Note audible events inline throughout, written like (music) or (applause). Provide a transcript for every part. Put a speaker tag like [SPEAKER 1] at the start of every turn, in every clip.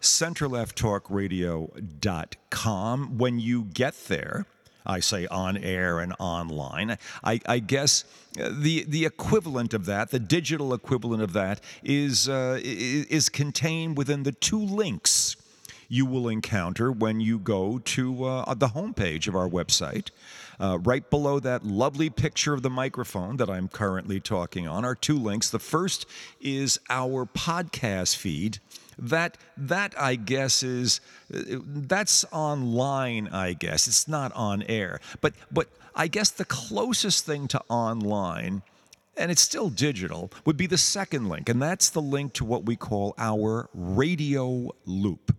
[SPEAKER 1] centerlefttalkradio.com. When you get there, I say on air and online. I, I guess uh, the the equivalent of that, the digital equivalent of that, is uh, is contained within the two links you will encounter when you go to uh, the homepage of our website. Uh, right below that lovely picture of the microphone that I'm currently talking on are two links. The first is our podcast feed. That that I guess is uh, that's online. I guess it's not on air, but but I guess the closest thing to online and it's still digital, would be the second link, and that's the link to what we call our radio loop.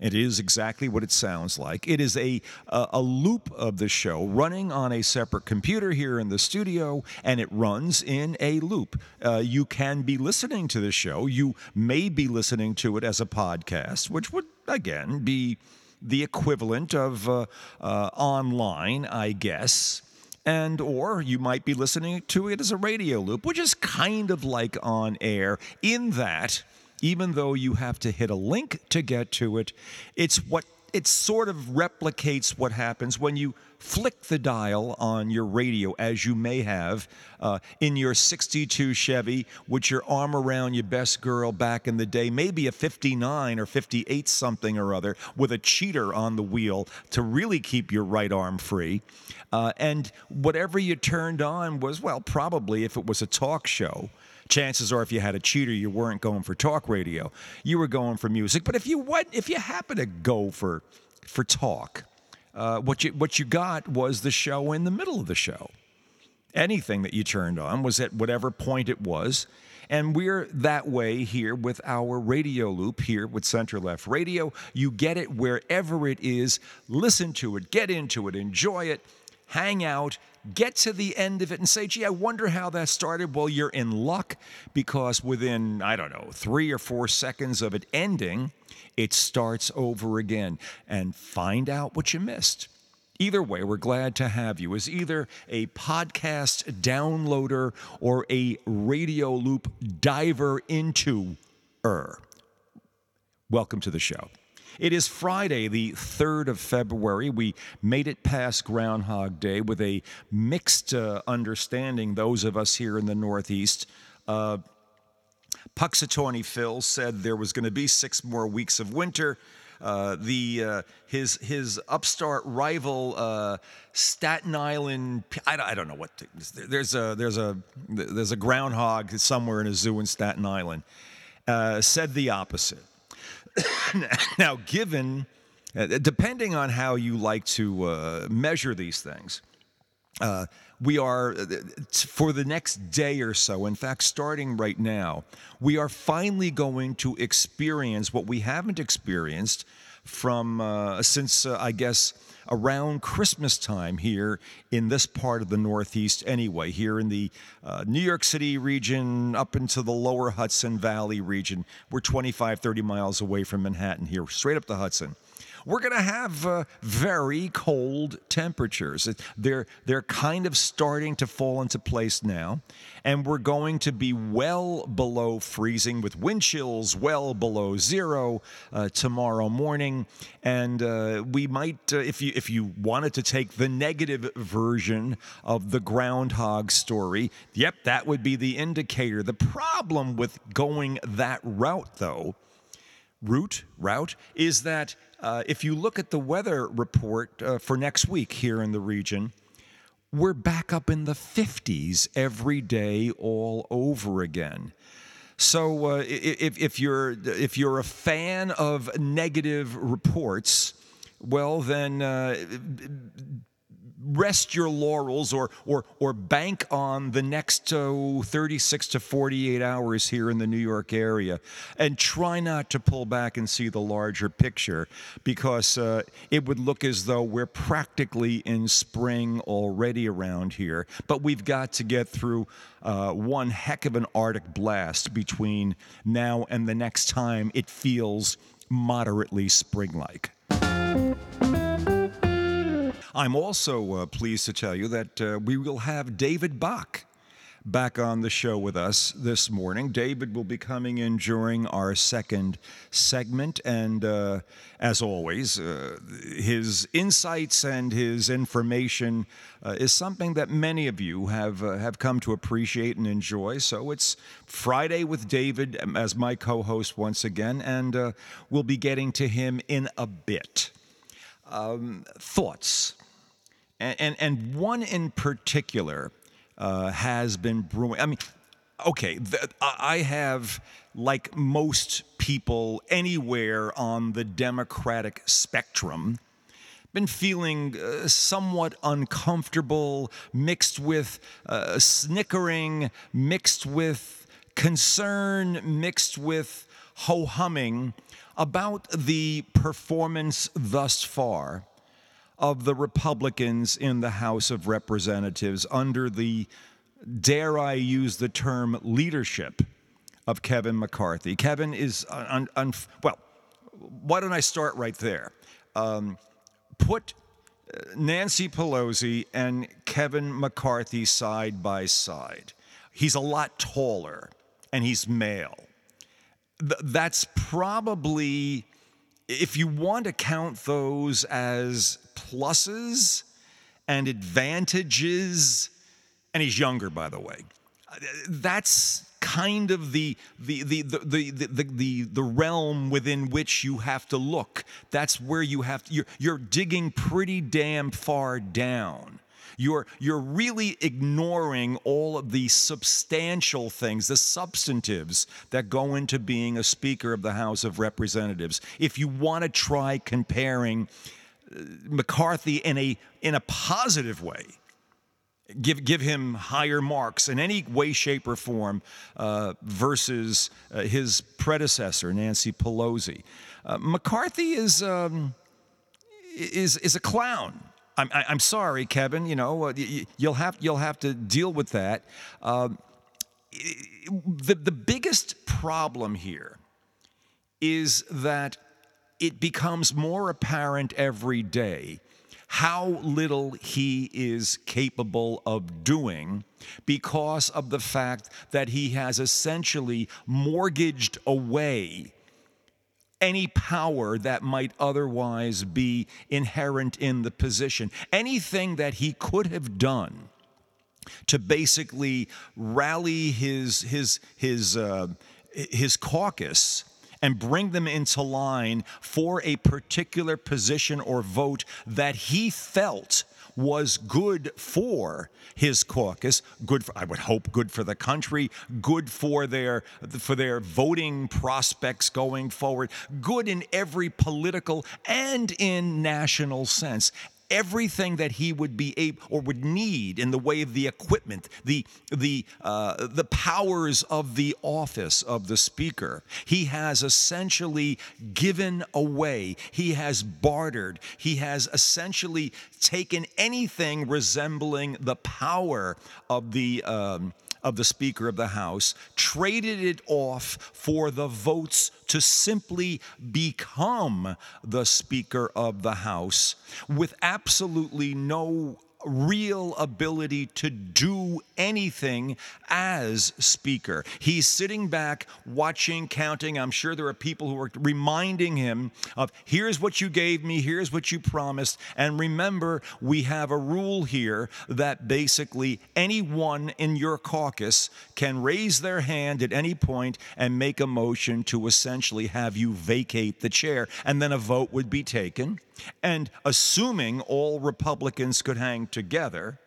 [SPEAKER 1] It is exactly what it sounds like. It is a, a, a, loop of the show running on a separate computer here in the studio, and it runs in a loop. Uh, you can be listening to the show. You may be listening to it as a podcast, which would, again, be the equivalent of uh, uh, online, I guess. And or you might be listening to it as a radio loop, which is kind of like on air in that even though you have to hit a link to get to it, it's what it sort of replicates what happens when you flick the dial on your radio, as you may have uh, in your 62 Chevy, with your arm around your best girl back in the day, maybe a 59 or 58 something or other, with a cheater on the wheel to really keep your right arm free. Uh, and whatever you turned on was, well, probably if it was a talk show chances are if you had a cheater you weren't going for talk radio you were going for music but if you what if you happen to go for for talk uh, what you what you got was the show in the middle of the show anything that you turned on was at whatever point it was and we're that way here with our radio loop here with Center Left Radio. You get it wherever it is. Listen to it, get into it, enjoy it, hang out, get to the end of it and say, gee, I wonder how that started. Well, you're in luck because within, I don't know, three or four seconds of it ending, it starts over again and find out what you missed. Either way, we're glad to have you as either a podcast downloader or a radio loop diver into er. Welcome to the show. It is Friday, the 3rd of February. We made it past Groundhog Day with a mixed uh, understanding, those of us here in the Northeast. Uh, Phil said there was going to be six more weeks of winter. Uh, the uh, his his upstart rival uh, Staten Island. I, I don't know what to, there's a there's a there's a groundhog somewhere in a zoo in Staten Island. Uh, said the opposite. (laughs) now, given, uh, depending on how you like to uh, measure these things, uh, we are, uh, for the next day or so, in fact, starting right now, we are finally going to experience what we haven't experienced from uh, since, uh, I guess, around Christmas time here in this part of the Northeast, anyway, here in the uh, New York City region, up into the lower Hudson Valley region. We're 25, 30 miles away from Manhattan here, straight up the Hudson we're going to have uh, very cold temperatures. They're, they're kind of starting to fall into place now, and we're going to be well below freezing with wind chills well below zero uh, tomorrow morning. And uh, we might, uh, if, you, if you wanted to take the negative version of the groundhog story, yep, that would be the indicator. The problem with going that route, though, route route is that uh, if you look at the weather report uh, for next week here in the region, we're back up in the 50s every day all over again. So uh, if, if you're if you're a fan of negative reports, well then uh, rest your laurels or or or bank on the next uh, 36 to 48 hours here in the New York area and try not to pull back and see the larger picture because uh, it would look as though we're practically in spring already around here but we've got to get through uh, one heck of an arctic blast between now and the next time it feels moderately spring like. I'm also uh, pleased to tell you that uh, we will have David Bach back on the show with us this morning. David will be coming in during our second segment, and uh, as always, uh, his insights and his information uh, is something that many of you have uh, have come to appreciate and enjoy. So it's Friday with David um, as my co-host once again, and uh, we'll be getting to him in a bit. Um, thoughts and, and, and one in particular uh, has been brewing. I mean, okay, the, I have, like most people anywhere on the Democratic spectrum, been feeling uh, somewhat uncomfortable, mixed with uh, snickering, mixed with concern, mixed with ho humming about the performance thus far of the Republicans in the House of Representatives under the, dare I use the term, leadership of Kevin McCarthy. Kevin is, un, un, well, why don't I start right there? Um, put uh, Nancy Pelosi and Kevin McCarthy side by side. He's a lot taller and he's male. Th- that's probably, if you want to count those as pluses and advantages, and he's younger, by the way. That's kind of the the the the the the, the, the realm within which you have to look. That's where you have to, you're you're digging pretty damn far down. You're, you're really ignoring all of the substantial things, the substantives that go into being a Speaker of the House of Representatives. If you want to try comparing McCarthy in a in a positive way. Give give him higher marks in any way, shape, or form uh, versus uh, his predecessor, Nancy Pelosi. Uh, McCarthy is um, is is a clown. I'm, I'm sorry, Kevin. You know uh, you'll have you'll have to deal with that. Um, the the biggest problem here is that it becomes more apparent every day how little he is capable of doing because of the fact that he has essentially mortgaged away any power that might otherwise be inherent in the position. Anything that he could have done to basically rally his his his uh, his caucus and bring them into line for a particular position or vote that he felt was good for his caucus, good for I would hope good for the country, good for their for their voting prospects going forward, good in every political and in national sense everything that he would be able or would need in the way of the equipment, the the uh, the powers of the office of the speaker. He has essentially given away. He has bartered. He has essentially taken anything resembling the power of the. Um, of the Speaker of the House, traded it off for the votes to simply become the Speaker of the House with absolutely no real ability to do anything as speaker. He's sitting back, watching, counting. I'm sure there are people who are reminding him of here's what you gave me, here's what you promised. And remember, we have a rule here that basically anyone in your caucus can raise their hand at any point and make a motion to essentially have you vacate the chair. And then a vote would be taken. And assuming all Republicans could hang together,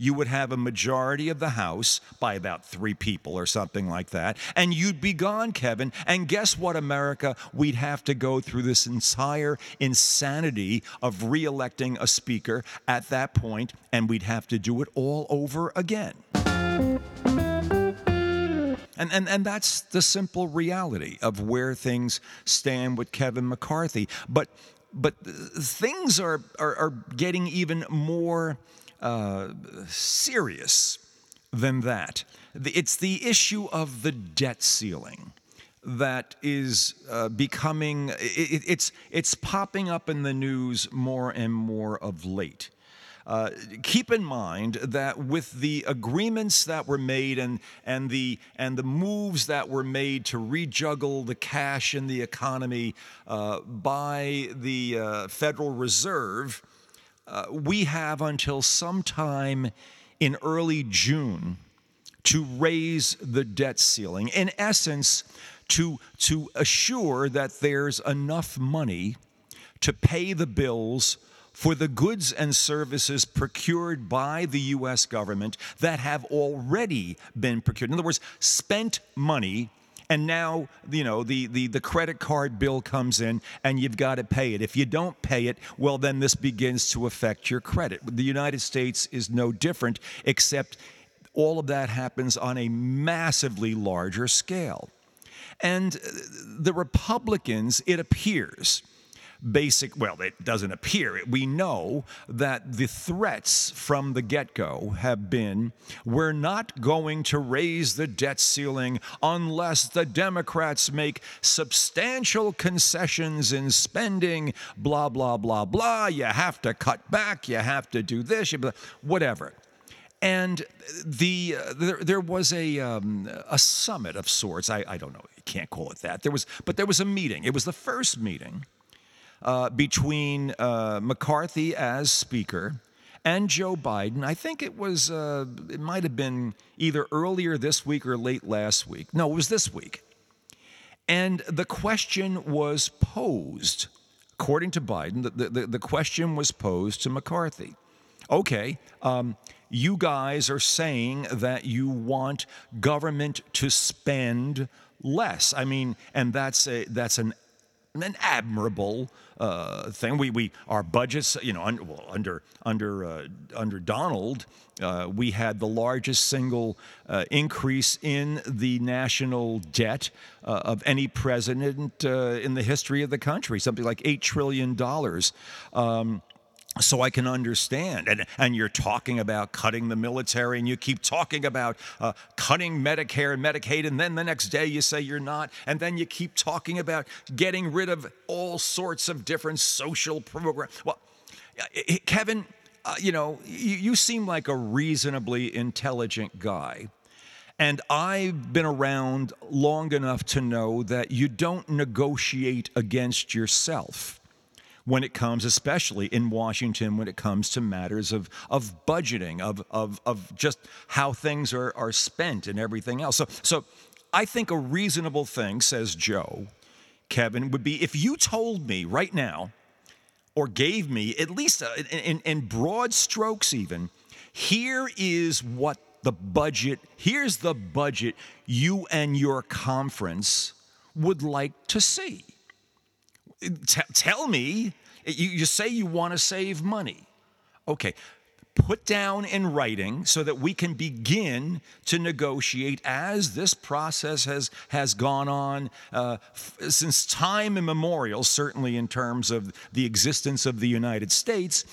[SPEAKER 1] You would have a majority of the House by about three people or something like that, and you'd be gone, Kevin. And guess what, America? We'd have to go through this entire insanity of re-electing a speaker at that point, and we'd have to do it all over again. And, and, and that's the simple reality of where things stand with Kevin McCarthy. But, but things are, are, are getting even more uh, serious than that. It's the issue of the debt ceiling that is uh, becoming, it, it's, it's popping up in the news more and more of late. Uh, keep in mind that with the agreements that were made and, and, the, and the moves that were made to rejuggle the cash in the economy uh, by the uh, Federal Reserve, uh, we have until sometime in early June to raise the debt ceiling. In essence, to, to assure that there's enough money to pay the bills for the goods and services procured by the U.S. government that have already been procured. In other words, spent money and now you know the, the, the credit card bill comes in and you've got to pay it if you don't pay it well then this begins to affect your credit the united states is no different except all of that happens on a massively larger scale and uh, the republicans it appears basic, well, it doesn't appear. We know that the threats from the get go have been we're not going to raise the debt ceiling unless the Democrats make substantial concessions in spending, blah, blah, blah, blah. You have to cut back, you have to do this, whatever. And the uh, there, there was a um, a summit of sorts. I, I don't know. You can't call it that. There was, but there was a meeting. It was the first meeting uh, between uh, McCarthy as Speaker and Joe Biden. I think it was, uh, it might have been either earlier this week or late last week. No, it was this week. And the question was posed, according to Biden, the, the, the question was posed to McCarthy. Okay, um, you guys are saying that you want government to spend less. I mean, and that's a that's an an admirable uh, thing. We, we our budgets, you know, well, under under uh, under Donald, uh, we had the largest single uh, increase in the national debt uh, of any president uh, in the history of the country, something like eight trillion dollars. Um, so I can understand. And, and you're talking about cutting the military, and you keep talking about uh, cutting Medicare and Medicaid, and then the next day you say you're not, and then you keep talking about getting rid of all sorts of different social programs. Well, Kevin, uh, you know, you, you seem like a reasonably intelligent guy. And I've been around long enough to know that you don't negotiate against yourself when it comes, especially in Washington, when it comes to matters of, of budgeting, of, of, of just how things are, are spent and everything else. So, so I think a reasonable thing, says Joe, Kevin, would be if you told me right now, or gave me at least uh, a, in, in broad strokes, even, here is what the budget, here's the budget you and your conference would like to see. T- tell me, you, you say you want to save money. Okay, put down in writing so that we can begin to negotiate as this process has, has gone on uh, f- since time immemorial, certainly in terms of the existence of the United States.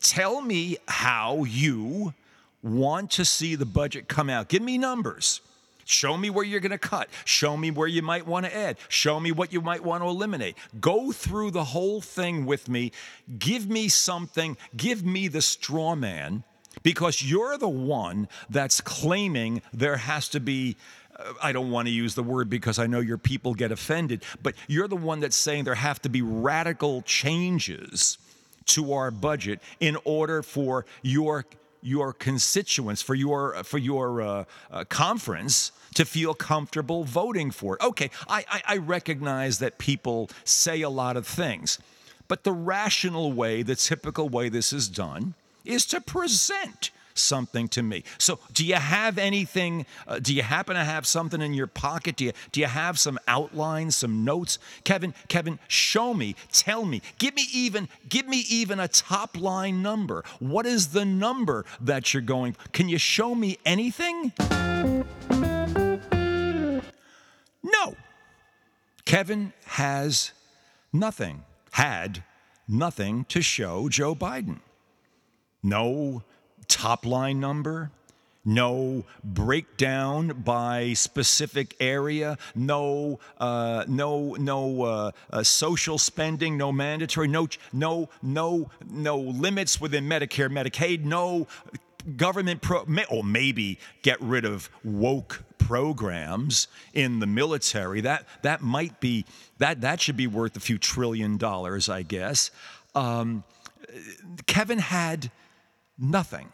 [SPEAKER 1] Tell me how you want to see the budget come out. Give me numbers. Show me where you're going to cut. Show me where you might want to add. Show me what you might want to eliminate. Go through the whole thing with me. Give me something. Give me the straw man because you're the one that's claiming there has to be. Uh, I don't want to use the word because I know your people get offended, but you're the one that's saying there have to be radical changes to our budget in order for your your constituents, for your for your uh, uh, conference to feel comfortable voting for it. Okay, I, I, I recognize that people say a lot of things, but the rational way, the typical way this is done, is to present something to me. So, do you have anything? Uh, do you happen to have something in your pocket? Do you do you have some outlines, some notes? Kevin, Kevin, show me, tell me, give me even give me even a top line number. What is the number that you're going? Can you show me anything? No. Kevin has nothing, had nothing to show Joe Biden. No top line number, no breakdown by specific area, no, uh, no, no uh, uh, social spending, no mandatory, no, no, no, no limits within Medicare, Medicaid, no government pro, or maybe get rid of woke programs in the military. That that might be that that should be worth a few trillion dollars, I guess. Um, Kevin had nothing.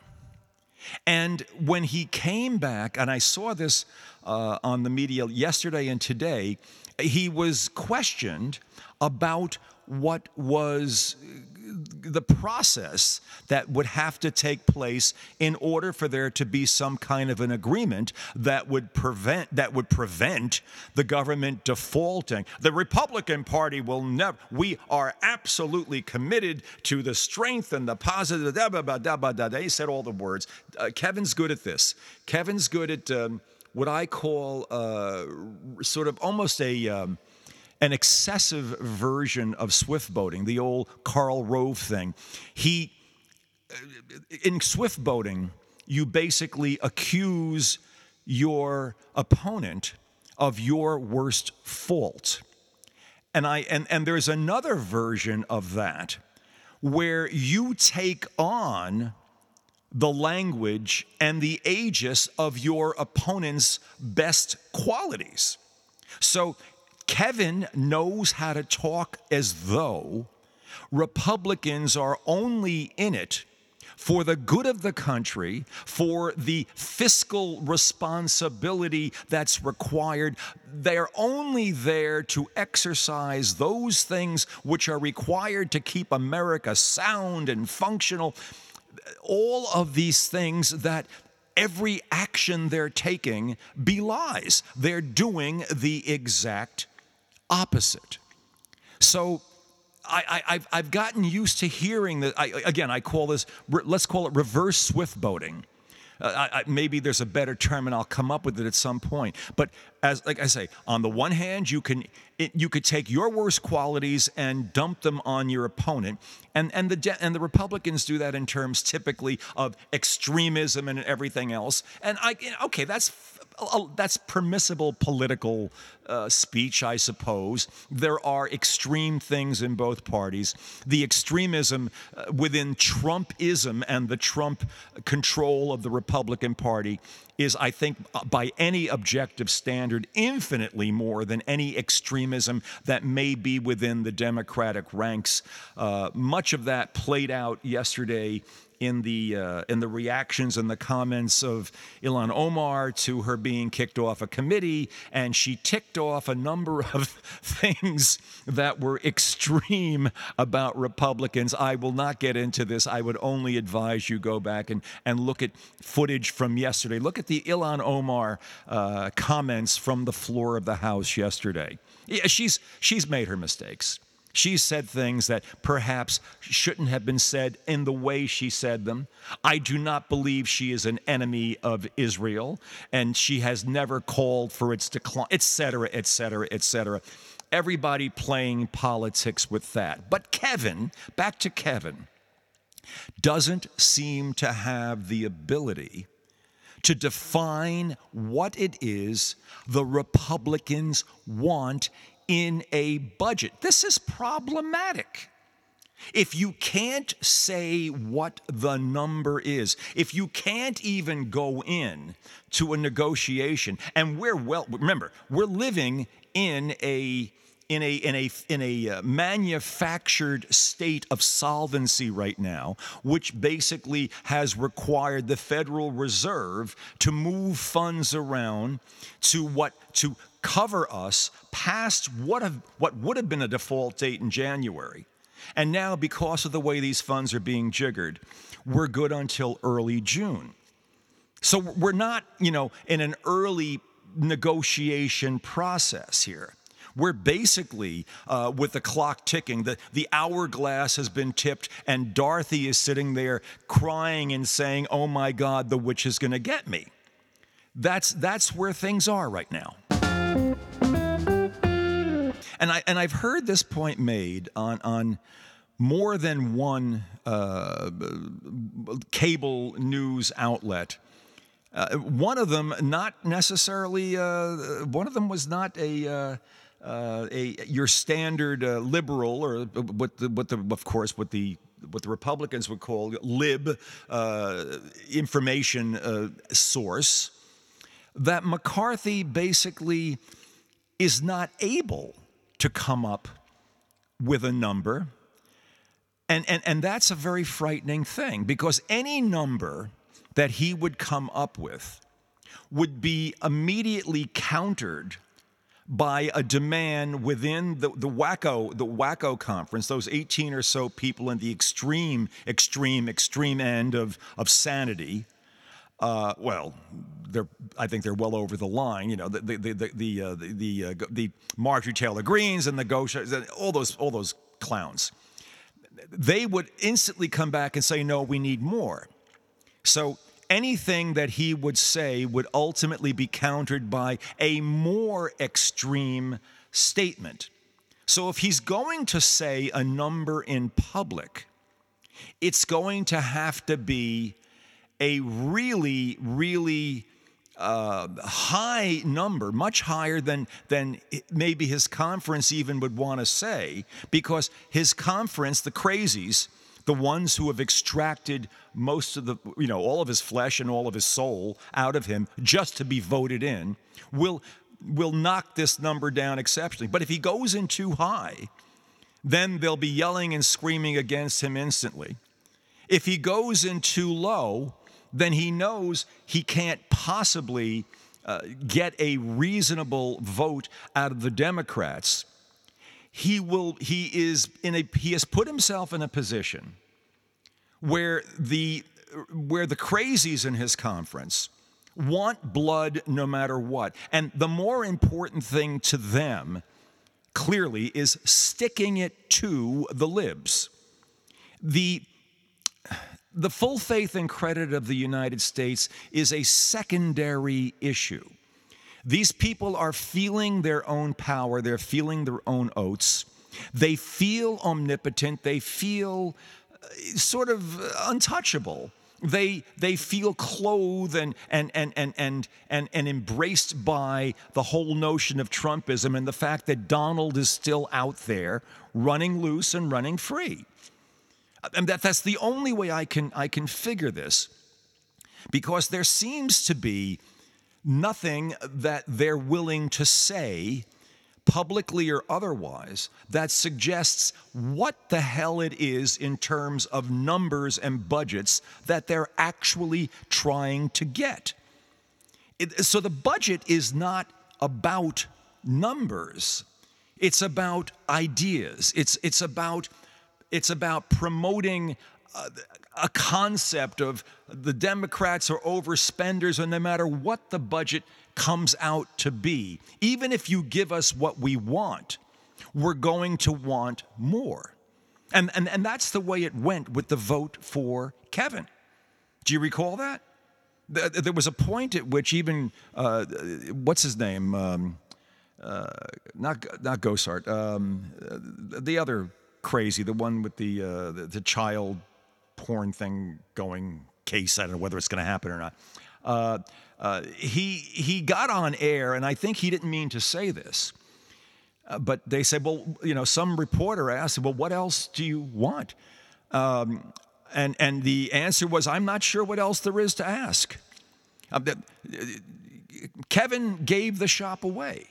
[SPEAKER 1] And when he came back, and I saw this uh, on the media yesterday and today, he was questioned about what was the process that would have to take place in order for there to be some kind of an agreement that would prevent that would prevent the government defaulting. The Republican Party will never. We are absolutely committed to the strength and the positive. Da, da, da, da, He said all the words. Uh, Kevin's good at this. Kevin's good at um, what I call uh, sort of almost a. Um, an excessive version of swift boating, the old Karl Rove thing. He, uh, in swift boating, you basically accuse your opponent of your worst fault. And, I, and, and there's another version of that where you take on the language and the aegis of your opponent's best qualities. So Kevin knows how to talk as though Republicans are only in it for the good of the country, for the fiscal responsibility that's required. They're only there to exercise those things which are required to keep America sound and functional. All of these things that every action they're taking belies. They're doing the exact opposite. So I, have I've gotten used to hearing that. I, again, I call this, let's call it reverse swift boating. Uh, I, maybe there's a better term, and I'll come up with it at some point. But as like I say, on the one hand, you can it, you could take your worst qualities and dump them on your opponent, and and the and the Republicans do that in terms typically of extremism and everything else. And I okay, that's that's permissible political uh, speech, I suppose. There are extreme things in both parties. The extremism uh, within Trumpism and the Trump control of the Republican Party is, I think, uh, by any objective standard, infinitely more than any extremism that may be within the Democratic ranks. Uh, much of that played out yesterday in the uh, in the reactions and the comments of Ilhan Omar to her being kicked off a committee, and she ticked off a number of (laughs) things that were extreme about Republicans. I will not get into this. I would only advise you go back and and look at footage from yesterday. Look at the Ilhan Omar uh, comments from the floor of the House yesterday. Yeah, she's she's made her mistakes. She said things that perhaps shouldn't have been said in the way she said them. I do not believe she is an enemy of Israel, and she has never called for its decline, etc., etc., etc. Everybody playing politics with that. But Kevin, back to Kevin, doesn't seem to have the ability to define what it is the Republicans want in a budget. This is problematic. If you can't say what the number is, if you can't even go in to a negotiation, and we're well, remember, we're living in a in a in a in a uh, manufactured state of solvency right now which basically has required the Federal Reserve to move funds around to what to cover us past what have what would have been a default date in January And now, because of the way these funds are being jiggered, we're good until early June. So we're not, you know, in an early negotiation process here. We're basically, uh, with the clock ticking, the, the hourglass has been tipped, and Dorothy is sitting there crying and saying, Oh my God, the witch is going to get me. That's, that's where things are right now. And, I, and I've heard this point made on, on more than one uh, cable news outlet. Uh, one of them, not necessarily, uh, one of them was not a, uh, uh, a your standard uh, liberal, or what the, what the, of course, what the what the Republicans would call lib information source. That McCarthy basically is not able to come up with a number. And, and, and that's a very frightening thing because any number that he would come up with would be immediately countered by a demand within the, the WACO, the WACO conference, those 18 or so people in the extreme, extreme, extreme end of, of sanity, uh, well, they're, I think they're well over the line. You know, the the the the uh, the, uh, the Marjorie Taylor Greens and the Gosar, all those all those clowns. They would instantly come back and say, "No, we need more." So anything that he would say would ultimately be countered by a more extreme statement. So if he's going to say a number in public, it's going to have to be a really, really uh, high number, much higher than, than maybe his conference even would want to say, because his conference, the crazies, the ones who have extracted most of the, you know, all of his flesh and all of his soul out of him just to be voted in, will, will knock this number down exceptionally. But if he goes in too high, then they'll be yelling and screaming against him instantly. If he goes in too low, then he knows he can't possibly uh, get a reasonable vote out of the Democrats. He will he is in a he has put himself in a position where the where the crazies in his conference want blood no matter what. And the more important thing to them clearly is sticking it to the libs. The the full faith and credit of the United States is a secondary issue. These people are feeling their own power, they're feeling their own oats. They feel omnipotent, they feel uh, sort of untouchable. They, they feel clothed and, and, and, and, and, and, and embraced by the whole notion of Trumpism and the fact that Donald is still out there running loose and running free and that, that's the only way I can, I can figure this because there seems to be nothing that they're willing to say publicly or otherwise that suggests what the hell it is in terms of numbers and budgets that they're actually trying to get. It, so the budget is not about numbers. It's about ideas. It's, it's about it's about promoting a, a concept of the Democrats are overspenders, and no matter what the budget comes out to be, even if you give us what we want, we're going to want more. And, and, and that's the way it went with the vote for Kevin. Do you recall that? There was a point at which even, uh, what's his name? Um, uh, not, not Gosar, um, the other crazy, the one with the, uh, the, the child porn thing going case. I don't know whether it's going to happen or not. Uh, uh, he he got on air, and I think he didn't mean to say this, uh, but they said, well, you know, some reporter asked, well, what else do you want? Um, and and the answer was, I'm not sure what else there is to ask. Uh, Kevin gave the shop away.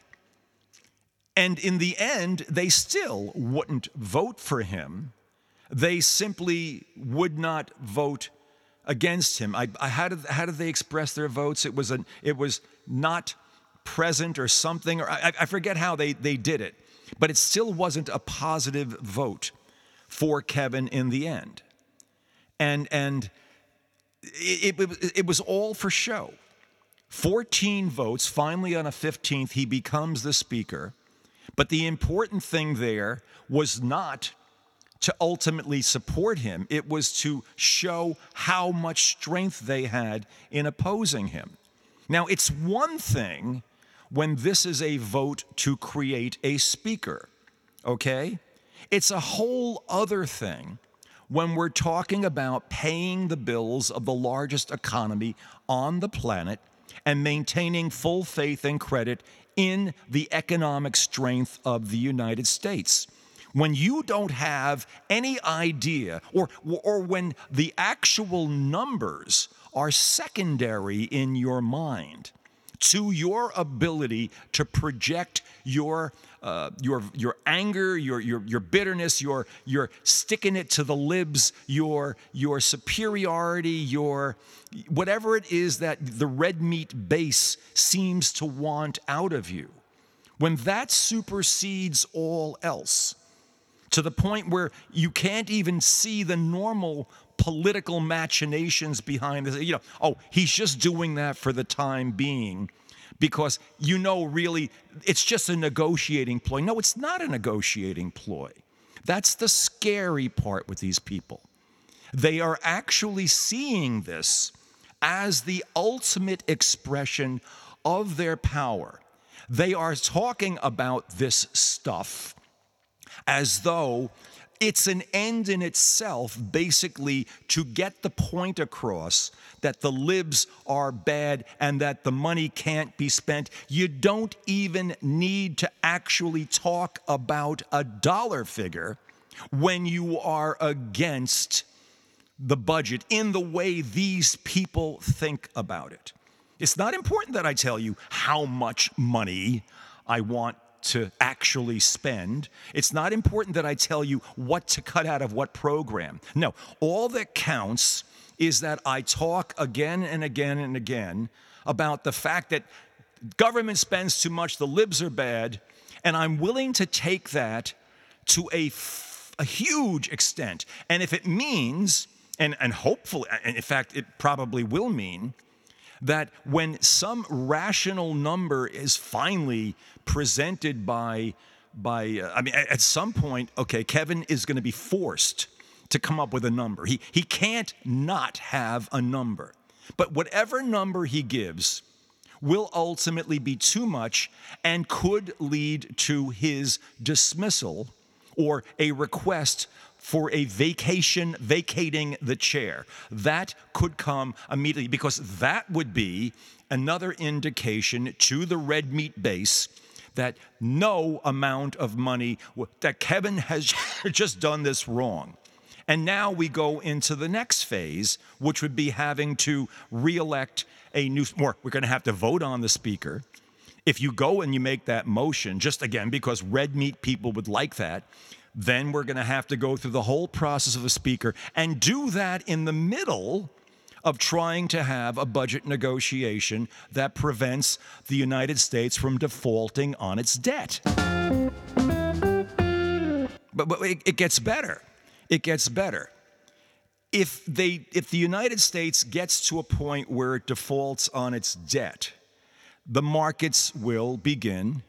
[SPEAKER 1] And in the end, they still wouldn't vote for him. They simply would not vote against him. I, I, how, did, how did they express their votes? It was, an, it was not present or something, or I, I forget how they, they did it, but it still wasn't a positive vote for Kevin in the end. And, and it, it, it was all for show. 14 votes, finally on a 15th, he becomes the speaker. But the important thing there was not to ultimately support him, it was to show how much strength they had in opposing him. Now, it's one thing when this is a vote to create a speaker, okay? It's a whole other thing when we're talking about paying the bills of the largest economy on the planet and maintaining full faith and credit in the economic strength of the United States. When you don't have any idea, or, or when the actual numbers are secondary in your mind to your ability to project your uh, your your anger, your your your bitterness, your your sticking it to the libs, your your superiority, your whatever it is that the red meat base seems to want out of you. When that supersedes all else, to the point where you can't even see the normal political machinations behind this. You know, oh, he's just doing that for the time being because you know, really, it's just a negotiating ploy. No, it's not a negotiating ploy. That's the scary part with these people. They are actually seeing this as the ultimate expression of their power. They are talking about this stuff as though it's an end in itself, basically, to get the point across that the libs are bad and that the money can't be spent. You don't even need to actually talk about a dollar figure when you are against the budget in the way these people think about it. It's not important that I tell you how much money I want to actually spend. It's not important that I tell you what to cut out of what program. No, all that counts is that I talk again and again and again about the fact that government spends too much, the libs are bad, and I'm willing to take that to a, a huge extent. And if it means, and, and hopefully, and in fact, it probably will mean, that when some rational number is finally presented by by uh, I mean at some point okay Kevin is going to be forced to come up with a number. He he can't not have a number. But whatever number he gives will ultimately be too much and could lead to his dismissal or a request for a vacation, vacating the chair. That could come immediately because that would be another indication to the red meat base that no amount of money, that Kevin has (laughs) just done this wrong. And now we go into the next phase, which would be having to reelect a new, more, we're going to have to vote on the speaker. If you go and you make that motion, just again, because red meat people would like that, then we're going to have to go through the whole process of a speaker and do that in the middle of trying to have a budget negotiation that prevents the United States from defaulting on its debt. But, but it, it gets better. It gets better. If, they, if the United States gets to a point where it defaults on its debt, the markets will begin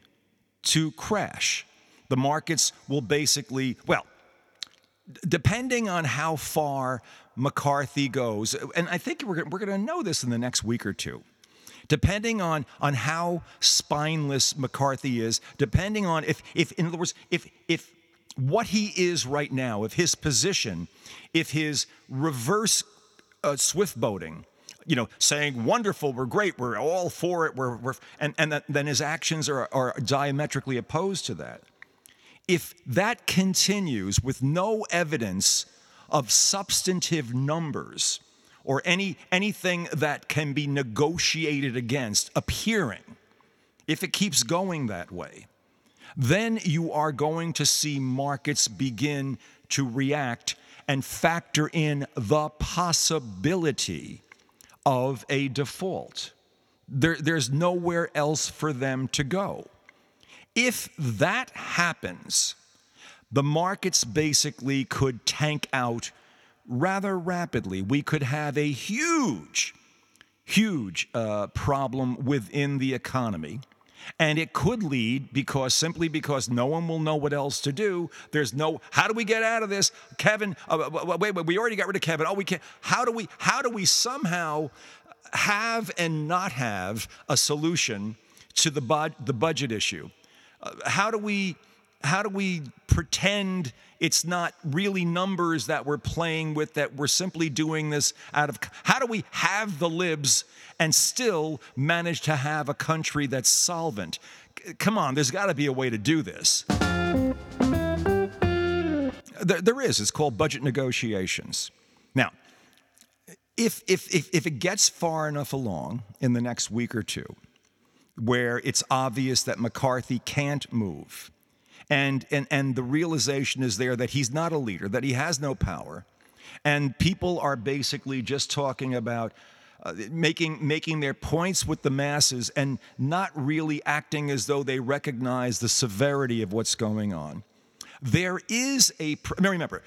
[SPEAKER 1] to crash the markets will basically, well, depending on how far McCarthy goes, and I think we're, we're going to know this in the next week or two. Depending on, on how spineless McCarthy is, depending on if, if, in other words, if, if what he is right now, if his position, if his reverse uh, swift boating, you know, saying wonderful, we're great, we're all for it, we're, we're and, and that, then his actions are, are diametrically opposed to that if that continues with no evidence of substantive numbers or any, anything that can be negotiated against appearing, if it keeps going that way, then you are going to see markets begin to react and factor in the possibility of a default. There, there's nowhere else for them to go. If that happens, the markets basically could tank out rather rapidly. We could have a huge, huge uh, problem within the economy. And it could lead because simply because no one will know what else to do. There's no how do we get out of this, Kevin? Uh, wait, wait, we already got rid of Kevin. Oh, we can't. How do we? How do we somehow have and not have a solution to the bud, the budget issue? Uh, how do we? How do we pretend it's not really numbers that we're playing with, that we're simply doing this out of. How do we have the libs and still manage to have a country that's solvent? Come on, there's got to be a way to do this. There, there is. It's called budget negotiations. Now, if, if, if, if it gets far enough along in the next week or two, where it's obvious that McCarthy can't move, and, and, and the realization is there that he's not a leader, that he has no power, and people are basically just talking about uh, making, making their points with the masses and not really acting as though they recognize the severity of what's going on. There is a, now remember,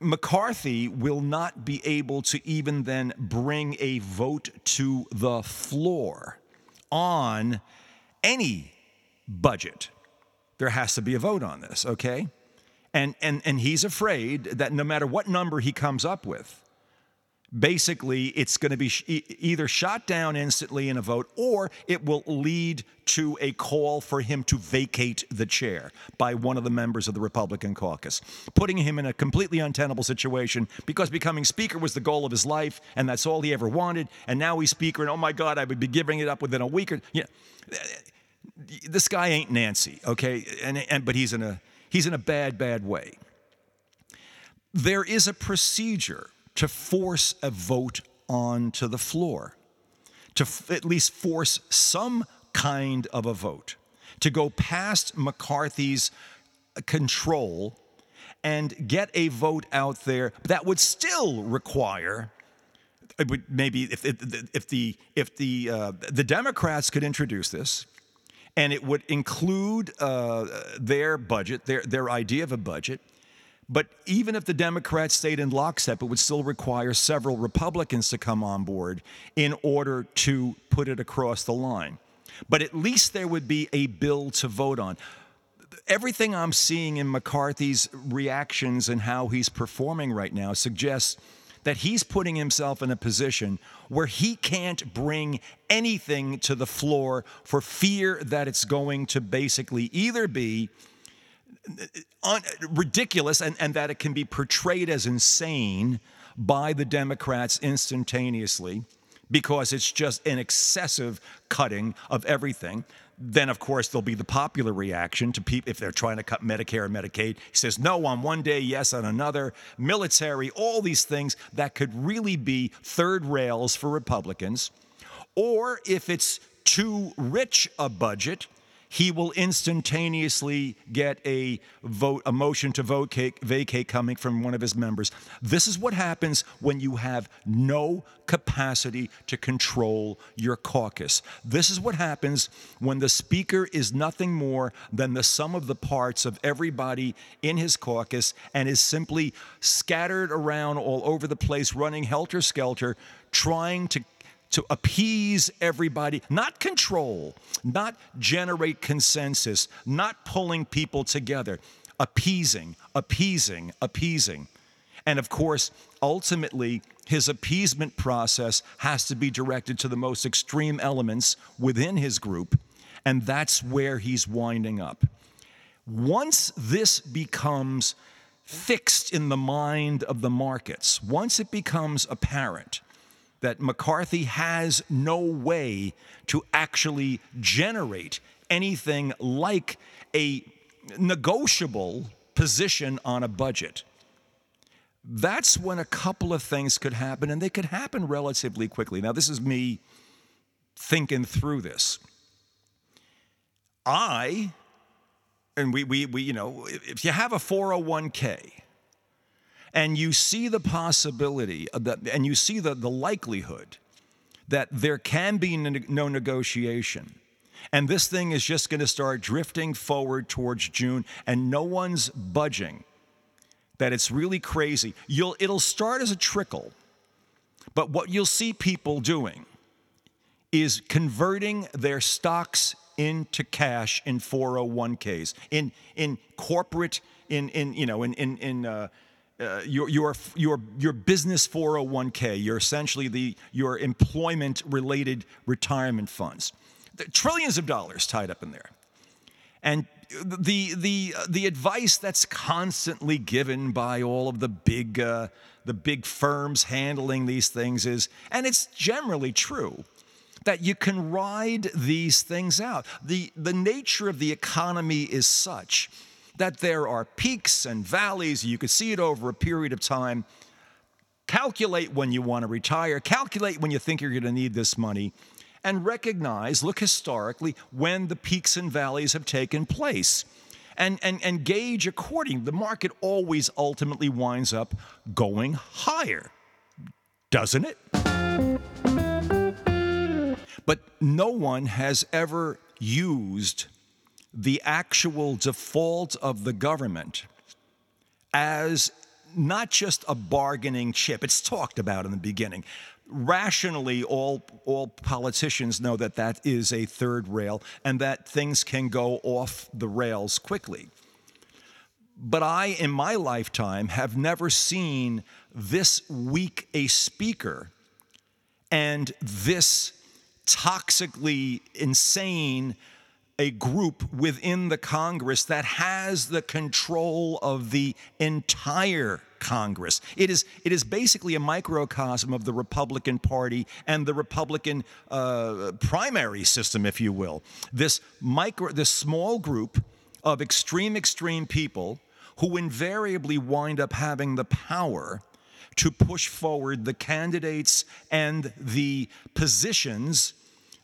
[SPEAKER 1] McCarthy will not be able to even then bring a vote to the floor on any budget. There has to be a vote on this, okay? And, and, and he's afraid that no matter what number he comes up with, basically it's going to be either shot down instantly in a vote or it will lead to a call for him to vacate the chair by one of the members of the Republican caucus, putting him in a completely untenable situation because becoming speaker was the goal of his life and that's all he ever wanted. And now he's speaker, and oh my God, I would be giving it up within a week or, you know, this guy ain't Nancy, okay? And, and, but he's in, a, he's in a bad, bad way. There is a procedure to force a vote onto the floor, to f- at least force some kind of a vote, to go past McCarthy's control and get a vote out there that would still require maybe if, if, if the if the uh, the Democrats could introduce this, and it would include uh, their budget, their their idea of a budget, but even if the Democrats stayed in lockstep, it would still require several Republicans to come on board in order to put it across the line. But at least there would be a bill to vote on. Everything I'm seeing in McCarthy's reactions and how he's performing right now suggests that he's putting himself in a position where he can't bring anything to the floor for fear that it's going to basically either be uh, un- ridiculous and, and that it can be portrayed as insane by the Democrats instantaneously because it's just an excessive cutting of everything. Then, of course, there'll be the popular reaction to people if they're trying to cut Medicare and Medicaid. He says no on one day, yes on another. Military, all these things that could really be third rails for Republicans. Or if it's too rich a budget, he will instantaneously get a vote, a motion to vote vacate coming from one of his members. This is what happens when you have no capacity to control your caucus. This is what happens when the speaker is nothing more than the sum of the parts of everybody in his caucus and is simply scattered around all over the place, running helter skelter, trying to to appease everybody, not control, not generate consensus, not pulling people together, appeasing, appeasing, appeasing. And of course, ultimately, his appeasement process has to be directed to the most extreme elements within his group, and that's where he's winding up. Once this becomes fixed in the mind of the markets, once it becomes apparent, that McCarthy has no way to actually generate anything like a negotiable position on a budget. That's when a couple of things could happen, and they could happen relatively quickly. Now, this is me thinking through this. I, and we, we, we you know, if you have a 401k, and you see the possibility that, and you see the, the likelihood that there can be no negotiation, And this thing is just going to start drifting forward towards June, and no one's budging. That it's really crazy. You'll, it'll start as a trickle, but what you'll see people doing is converting their stocks into cash in 401ks, in, in corporate, in, in, you know, in, in, in uh, uh, your, your, your, your business 401k, your essentially the, your employment related retirement funds. trillions of dollars tied up in there. And the, the, the advice that's constantly given by all of the big, uh, the big firms handling these things is, and it's generally true, that you can ride these things out. The, the nature of the economy is such that there are peaks and valleys. You can see it over a period of time. Calculate when you want to retire, calculate when you think you're going to need this money, and recognize, look historically, when the peaks and valleys have taken place. And, and, and gauge according. The market always ultimately winds up going higher, doesn't it? But no one has ever used the actual default of the government as not just a bargaining chip. It's talked about in the beginning. Rationally, all, all politicians know that that is a third rail and that things can go off the rails quickly. But I, in my lifetime, have never seen this weak a speaker and this toxically insane a group within the Congress that has the control of the entire Congress. It is, it is basically a microcosm of the Republican Party and the Republican uh, primary system, if you will. This, micro, this small group of extreme, extreme people who invariably wind up having the power to push forward the candidates and the positions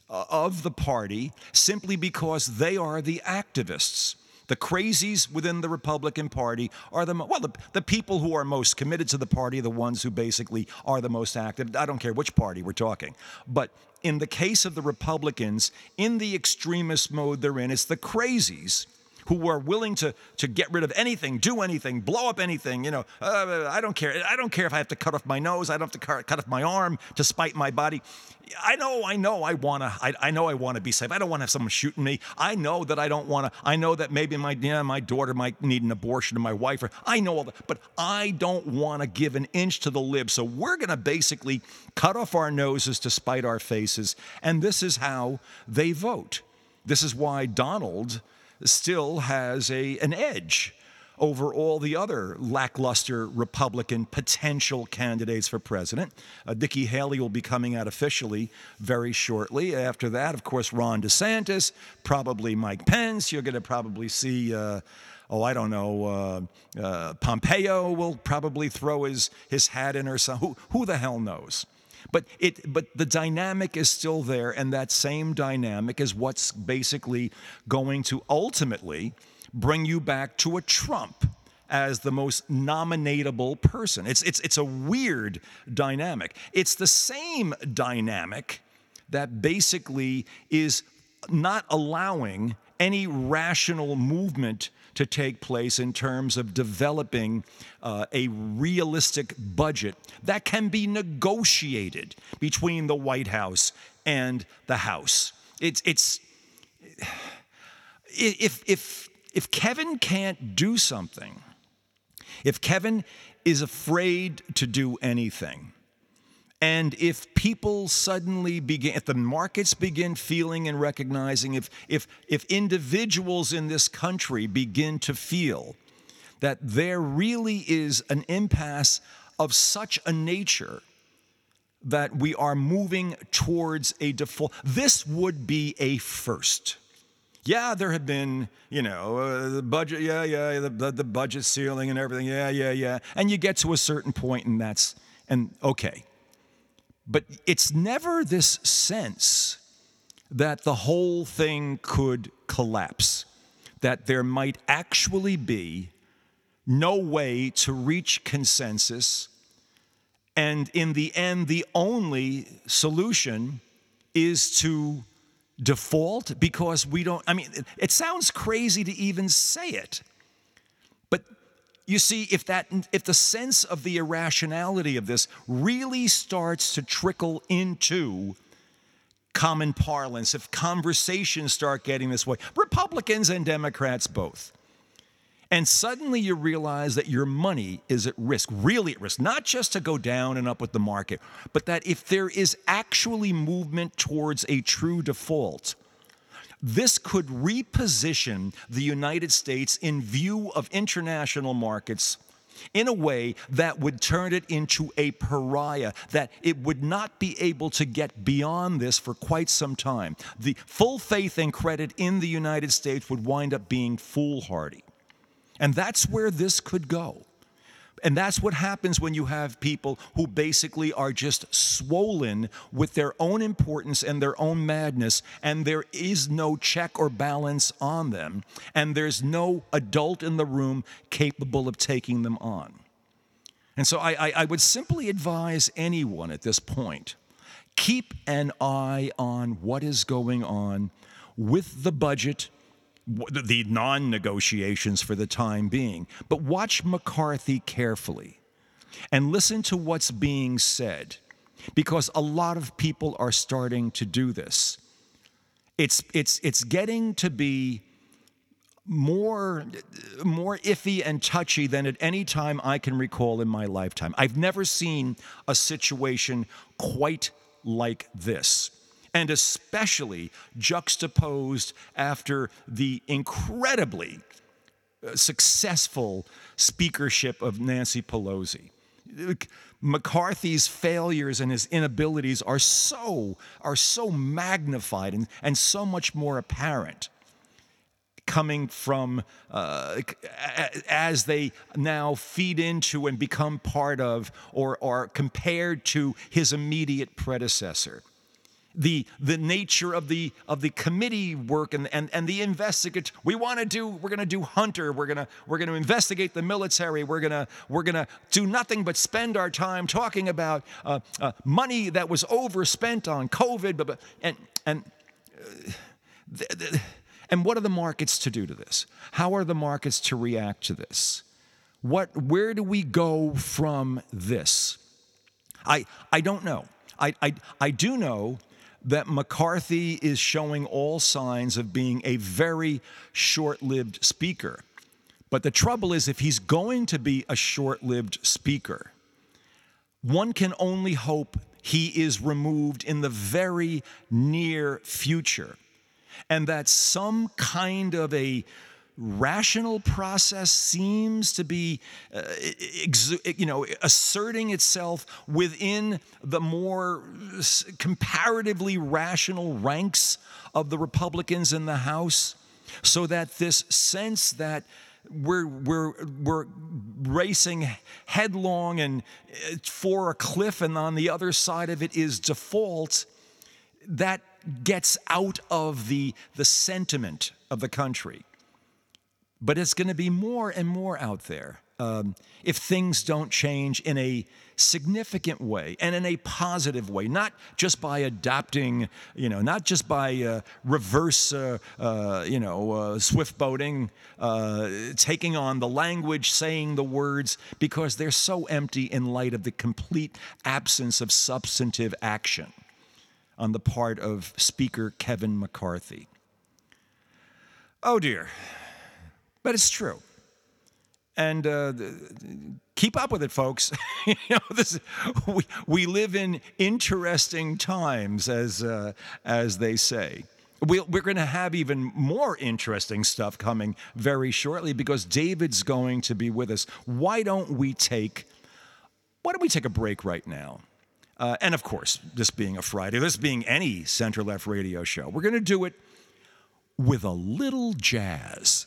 [SPEAKER 1] Uh, of the party simply because they are the activists. The crazies within the Republican Party are the well, the, the people who are most committed to the party, the ones who basically are the most active. I don't care which party we're talking, but in the case of the Republicans, in the extremist mode they're in, it's the crazies who are willing to, to get rid of anything, do anything, blow up anything. You know, uh, I don't care. I don't care if I have to cut off my nose. I don't have to cut off my arm to spite my body. I know, I know, I wanna, I, I know, I want to be safe. I don't want to have someone shooting me. I know that I don't want to. I know that maybe my, yeah, my daughter might need an abortion, or my wife, or I know all that, but I don't want to give an inch to the lib. So we're gonna basically cut off our noses to spite our faces, and this is how they vote. This is why Donald still has a, an edge over all the other lackluster Republican potential candidates for president. Uh, Nikki Haley will be coming out officially very shortly. After that, of course, Ron DeSantis, probably Mike Pence. You're going to probably see. Uh, oh, I don't know, uh, uh, Pompeo will probably throw his, his hat in or something. Who, who the hell knows? But it but the dynamic is still there, and that same dynamic is what's basically going to ultimately bring you back to a Trump as the most nominatable person. It's it's it's a weird dynamic. It's the same dynamic that basically is not allowing any rational movement to take place in terms of developing uh, a realistic budget that can be negotiated between the White House and the House. It's, it's (sighs) if, if, if Kevin can't do something, if Kevin is afraid to do anything, and if people suddenly begin, if the markets begin feeling and recognizing, if, if, if individuals in this country begin to feel that there really is an impasse of such a nature that we are moving towards a default, this would be a first. Yeah, there have been, you know, uh, the budget, yeah, yeah, the, the, the budget ceiling and everything, yeah, yeah, yeah. And you get to a certain point and that's, and okay. But it's never this sense that the whole thing could collapse, that there might actually be no way to reach consensus. And in the end, the only solution is to default because we don't, I mean, it, sounds crazy to even say it. You see, if that if the sense of the irrationality of this really starts to trickle into common parlance, if conversations start getting this way, Republicans and Democrats both. And suddenly you realize that your money is at risk, really at risk, not just to go down and up with the market, but that if there is actually movement towards a true default, this could reposition the United States in view of international markets in a way that would turn it into a pariah, that it would not be able to get beyond this for quite some time. The full faith and credit in the United States would wind up being foolhardy. And that's where this could go. And that's what happens when you have people who basically are just swollen with their own importance and their own madness, and there is no check or balance on them, and there's no adult in the room capable of taking them on. And so I, I, I would simply advise anyone at this point keep an eye on what is going on with the budget the non negotiations for the time being. But watch McCarthy carefully and listen to what's being said because a lot of people are starting to do this. It's, it's, it's getting to be more, more iffy and touchy than at any time I can recall in my lifetime. I've never seen a situation quite like this and especially juxtaposed after the incredibly uh, successful speakership of Nancy Pelosi. McCarthy's failures and his inabilities are so are so magnified and, and so much more apparent coming from uh, as they now feed into and become part of or are compared to his immediate predecessor the, the nature of the, of the committee work and, and, and the investigate. We want to do, we're going to do Hunter. We're going to, we're going to investigate the military. We're going to, we're going to do nothing but spend our time talking about uh, uh, money that was overspent on COVID. But, but, and, and, uh, th- th- and what are the markets to do to this? How are the markets to react to this? What, where do we go from this? I, I don't know. I, I, I do know that McCarthy is showing all signs of being a very short lived speaker. But the trouble is, if he's going to be a short lived speaker, one can only hope he is removed in the very near future and that some kind of a rational process seems to be uh, you know asserting itself within the more comparatively rational ranks of the Republicans in the House so that this sense that we're, we're, we're racing headlong and uh, for a cliff, and on the other side of it is default, that gets out of the, the sentiment of the country. But it's going to be more and more out there um, if things don't change in a significant way and in a positive way, not just by adapting, you know, not just by uh, reverse, uh, uh, you know, uh, swift boating, uh, taking on the language, saying the words, because they're so empty in light of the complete absence of substantive action on the part of Speaker Kevin McCarthy. Oh dear. But it's true. And uh, keep up with it, folks. (laughs) you know, this, we, we live in interesting times, as, uh, as they say. we we're going to have even more interesting stuff coming very shortly because David's going to be with us. Why don't we take, why don't we take a break right now? Uh, and of course, this being a Friday, this being any center left radio show, we're going to do it with a little jazz.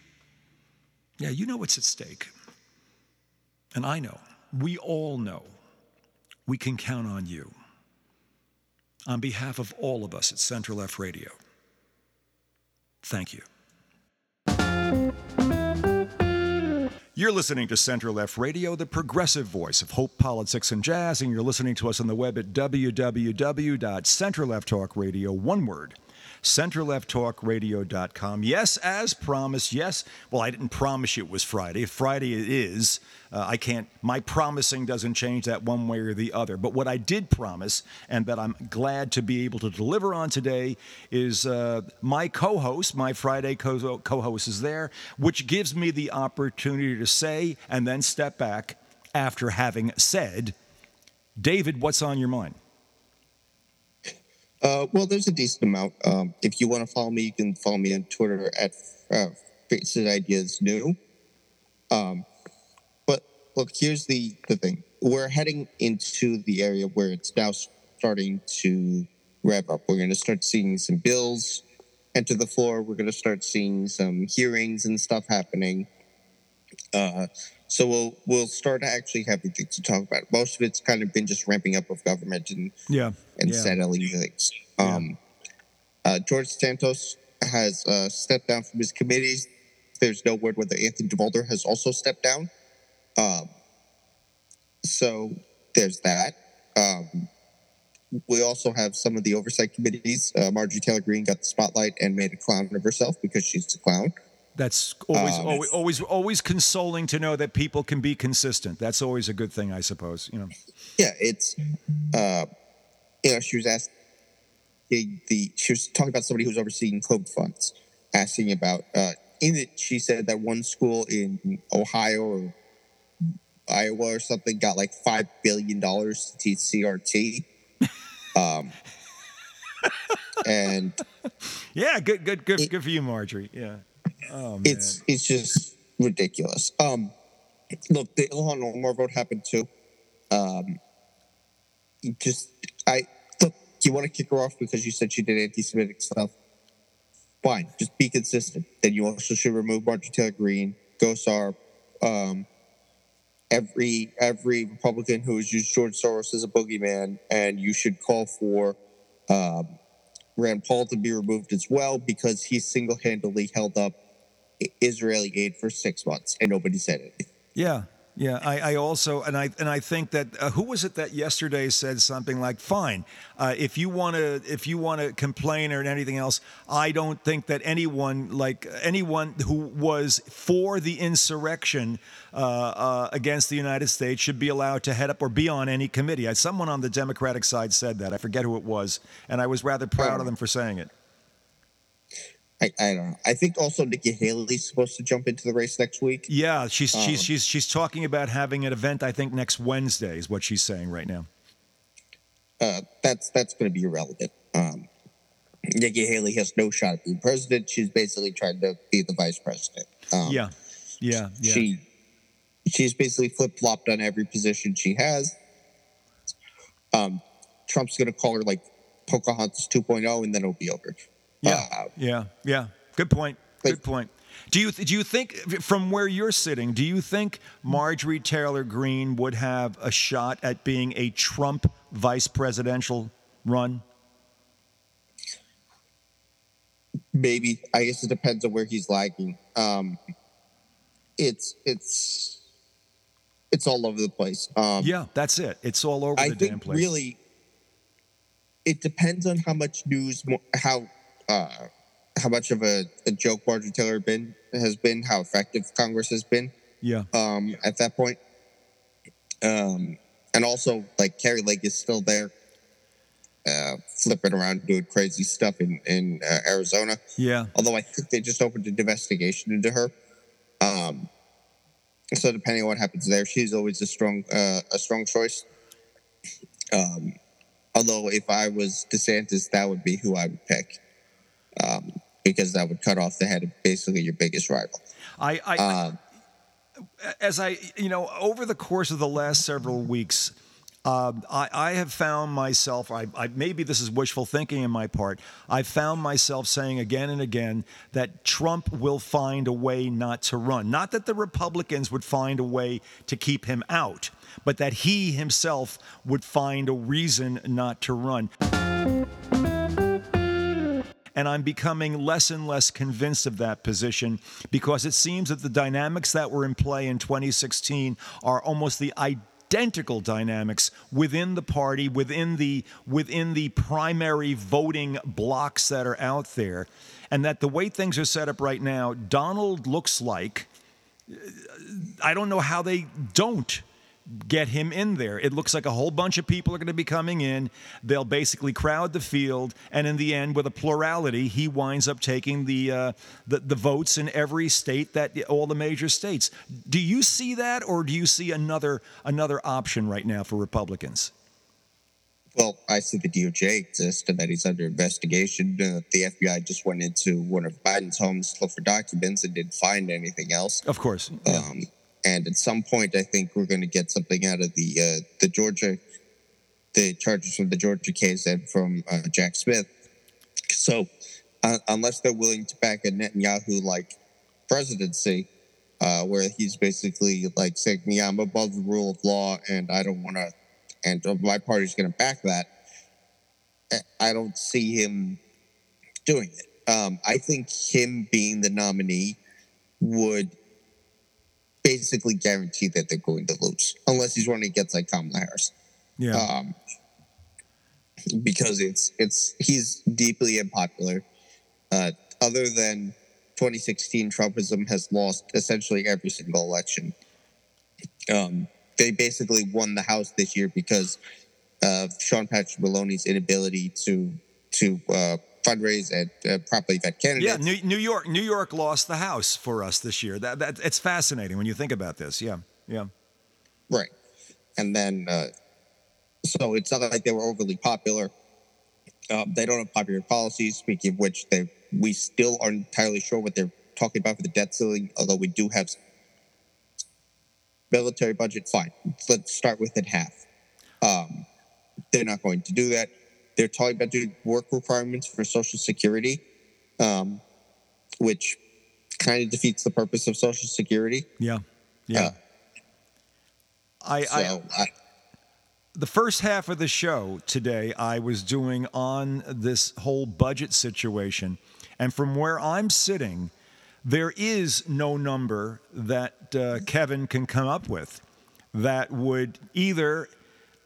[SPEAKER 1] Yeah, you know what's at stake. And I know, we all know, we can count on you. On behalf of all of us at Center Left Radio, thank you. You're listening to Center Left Radio, the progressive voice of hope, politics, and jazz, and you're listening to us on the web at www.centerlefttalkradio, one word, centerlefttalkradio.com. Yes, as promised. Yes, well, I didn't promise you it was Friday. Friday it is. Uh, I can't, my promising doesn't change that one way or the other. But what I did promise, and that I'm glad to be able to deliver on today, is uh, my co host, my Friday co host is there, which gives me the opportunity to say and then step back after having said, David, what's on your mind?
[SPEAKER 2] Uh, well, there's a decent amount. Um, if you want to follow me, you can follow me on Twitter at uh, Ideas New. Um, but look, here's the, the thing. We're heading into the area where it's now starting to rev up. We're going to start seeing some bills enter the floor. We're going to start seeing some hearings and stuff happening. Uh, so we'll we'll start to actually have things to talk about. Most of it's kind of been just ramping up of government and
[SPEAKER 1] yeah
[SPEAKER 2] and
[SPEAKER 1] yeah.
[SPEAKER 2] settling things. Um, yeah. uh, George Santos has uh, stepped down from his committees. There's no word whether Anthony DeVolder has also stepped down. Um, so there's that. Um, we also have some of the oversight committees. Uh, Marjorie Taylor Greene got the spotlight and made a clown of herself because she's a clown.
[SPEAKER 1] That's always, um, always, always, always consoling to know that people can be consistent. That's always a good thing, I suppose. You know.
[SPEAKER 2] Yeah, it's, uh, you know, she was asked the, the she was talking about somebody who's overseeing COVID funds, asking about. Uh, in it, she said that one school in Ohio or Iowa or something got like five billion dollars to teach CRT. (laughs) Um, and
[SPEAKER 1] yeah, good, good, good, it, good for you, Marjorie. Yeah.
[SPEAKER 2] Oh, it's it's just ridiculous. Um, look, the Ilhan Omar vote happened too. Um, just I look. Do you want to kick her off because you said she did anti-Semitic stuff. Fine, just be consistent. Then you also should remove Marjorie Taylor Greene, Gosar, um, every every Republican who has used George Soros as a boogeyman, and you should call for um, Rand Paul to be removed as well because he single-handedly held up Israeli aid for six months and nobody said anything.
[SPEAKER 1] Yeah, Yeah, I, I, also and I and I think that uh, who was it that yesterday said something like, "Fine, uh, if you want to if you want to complain or anything else, I don't think that anyone like anyone who was for the insurrection uh, uh against the United States should be allowed to head up or be on any committee." Someone on the Democratic side said that. I forget who it was, and I was rather proud of them for saying it.
[SPEAKER 2] I, I, don't know. I think also Nikki Haley's supposed to jump into the race next week.
[SPEAKER 1] Yeah, she's um, she's she's she's talking about having an event. I think next Wednesday is what she's saying right now.
[SPEAKER 2] Uh, that's that's going to be irrelevant. Um, Nikki Haley has no shot at being president. She's basically trying to be the vice president.
[SPEAKER 1] Um, yeah, yeah, yeah.
[SPEAKER 2] She she's basically flip flopped on every position she has. Um, Trump's going to call her like Pocahontas 2.0, and then it'll be over.
[SPEAKER 1] Yeah, uh, yeah, yeah. Good point. Good point. Do you do you think from where you're sitting, do you think Marjorie Taylor Greene would have a shot at being a Trump vice presidential run?
[SPEAKER 2] Maybe. I guess it depends on where he's lagging. Um, it's it's it's all over the place. Um,
[SPEAKER 1] yeah, that's it. It's all over
[SPEAKER 2] I
[SPEAKER 1] the damn place.
[SPEAKER 2] Really, it depends on how much news, how uh, how much of a, a joke Marjorie Taylor been has been, how effective Congress has been.
[SPEAKER 1] Yeah.
[SPEAKER 2] Um, at that point, um, and also like Kari Lake is still there, uh, flipping around doing crazy stuff in in uh, Arizona.
[SPEAKER 1] Yeah.
[SPEAKER 2] Although I think they just opened an investigation into her. Um, so depending on what happens there, she's always a strong uh, a strong choice. Um, although if I was DeSantis, that would be who I would pick um, because that would cut off the head of basically your biggest rival.
[SPEAKER 1] I, I, uh, as I, you know, over the course of the last several weeks, um, I, I, have found myself, I, I, maybe this is wishful thinking in my part, I've found myself saying again and again that Trump will find a way not to run. Not that the Republicans would find a way to keep him out, but that he himself would find a reason not to run and I'm becoming less and less convinced of that position because it seems that the dynamics that were in play in 2016 are almost the identical dynamics within the party, within the within the primary voting blocks that are out there, and that the way things are set up right now, Donald looks like I don't know how they don't get him in there. It looks like a whole bunch of people are going to be coming in. They'll basically crowd the field, and in the end, with a plurality, he winds up taking the uh, the, the votes in every state that all the major states. Do you see that, or do you see another another option right now for Republicans?
[SPEAKER 2] Well, I see the DOJ exists and that he's under investigation. Uh, the FBI just went into one of Biden's homes to look for documents and didn't find anything else.
[SPEAKER 1] Of course.
[SPEAKER 2] Yeah. Um, and at some point, I think we're going to get something out of the uh, the Georgia, the charges from the Georgia case and from uh, Jack Smith. So, uh, unless they're willing to back a Netanyahu like presidency, uh, where he's basically like saying, "Yeah, I'm above the rule of law, and I don't want to," and my party's going to back that. I don't see him doing it. Um, I think him being the nominee would basically guaranteed that they're going to lose unless he's running against like Kamala Harris.
[SPEAKER 1] Yeah.
[SPEAKER 2] Um, because it's it's he's deeply unpopular. Uh, other than 2016, Trumpism has lost essentially every single election. Um, they basically won the House this year because of Sean Patrick Maloney's inability to to uh, fundraise at uh, properly vet candidates.
[SPEAKER 1] Yeah, New, New, York, New York lost the House for us this year. That, that it's fascinating when you think about this. Yeah, yeah.
[SPEAKER 2] Right, and then uh, so it's not like they were overly popular. Um, they don't have popular policies. Speaking of which, they we still aren't entirely sure what they're talking about for the debt ceiling. Although we do have military budget. Fine, let's start with it half. Um, they're not going to do that they're talking about doing work requirements for Social Security, um, which kind of defeats the purpose of Social Security.
[SPEAKER 1] Yeah, yeah. Uh, I, so I, I, the first half of the show today, I was doing on this whole budget situation, and from where I'm sitting. there is no number that uh, Kevin can come up with that would either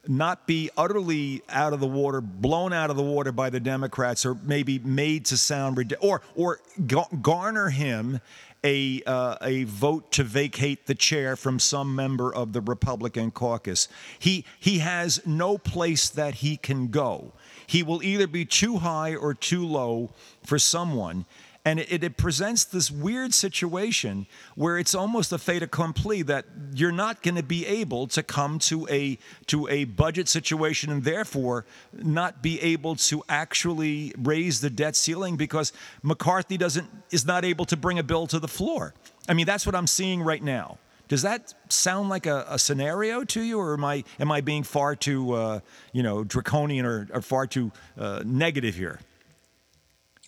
[SPEAKER 1] not be utterly out of the water, blown out of the water by the Democrats, or maybe made to sound ridiculous, or or garner him a uh, a vote to vacate the chair from some member of the Republican caucus. He he has no place that he can go. He will either be too high or too low for someone. And it, it, presents this weird situation where it's almost a fait accompli that you're not going to be able to come to a to a budget situation and therefore not be able to actually raise the debt ceiling because McCarthy doesn't is not able to bring a bill to the floor. I mean, that's what I'm seeing right now. Does that sound like a, a scenario to you, or am I am I being far too uh, you know draconian or, or far too uh, negative here?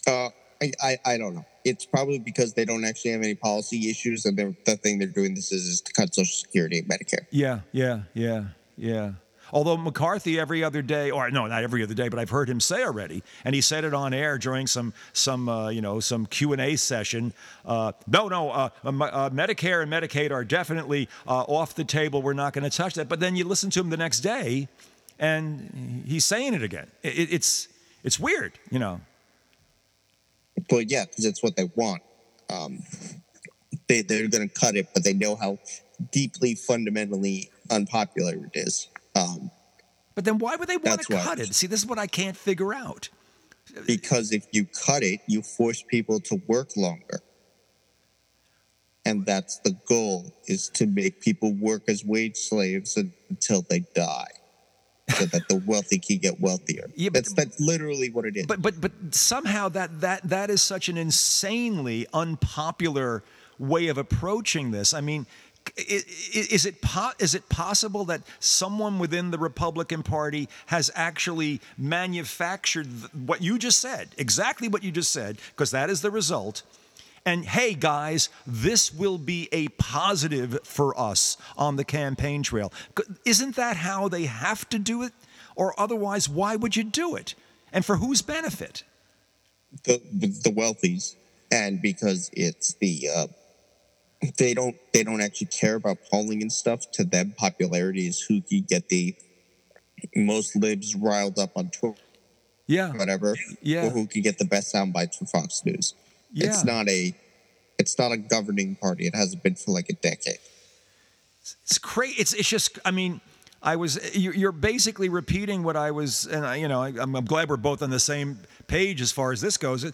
[SPEAKER 2] Uh, I, I, I don't know. It's probably because they don't actually have any policy issues, and the thing they're doing this is, is to cut Social Security and Medicare.
[SPEAKER 1] Yeah, yeah, yeah, yeah. Although McCarthy every other day, or no, not every other day, but I've heard him say already, and he said it on air during some some uh, you know some Q and A session. Uh, no, no, uh, uh, uh Medicare and Medicaid are definitely uh, off the table. We're not going to touch that. But then you listen to him the next day, and he's saying it again. It, it's it's weird, you know.
[SPEAKER 2] But yeah, because it's what they want. Um, they they're going to cut it, but they know how deeply fundamentally unpopular it is. Um,
[SPEAKER 1] but then why would they want to cut it? See, this is what I can't figure out.
[SPEAKER 2] Because if you cut it, you force people to work longer. And that's the goal is to make people work as wage slaves until they die so that the wealthy can get wealthier. Yeah, but, that's that's literally what it is.
[SPEAKER 1] But but but somehow that that that is such an insanely unpopular way of approaching this. I mean, is it po- is it possible that someone within the Republican Party has actually manufactured what you just said, exactly what you just said, because that is the result? And hey, guys, this will be a positive for us on the campaign trail. Isn't that how they have to do it? Or otherwise, why would you do it? And for whose benefit?
[SPEAKER 2] The, the, the wealthies, and because it's the uh, they don't they don't actually care about polling and stuff. To them, popularity is who can get the most libs riled up on Twitter,
[SPEAKER 1] yeah,
[SPEAKER 2] whatever,
[SPEAKER 1] yeah,
[SPEAKER 2] or who can get the best sound bites for Fox News. Yeah. It's not a it's not a governing party. It hasn't been for like a decade.
[SPEAKER 1] It's crazy. It's it's just. I mean, I was. You're basically repeating what I was, and I, you know, I'm, I'm glad we're both on the same page as far as this goes.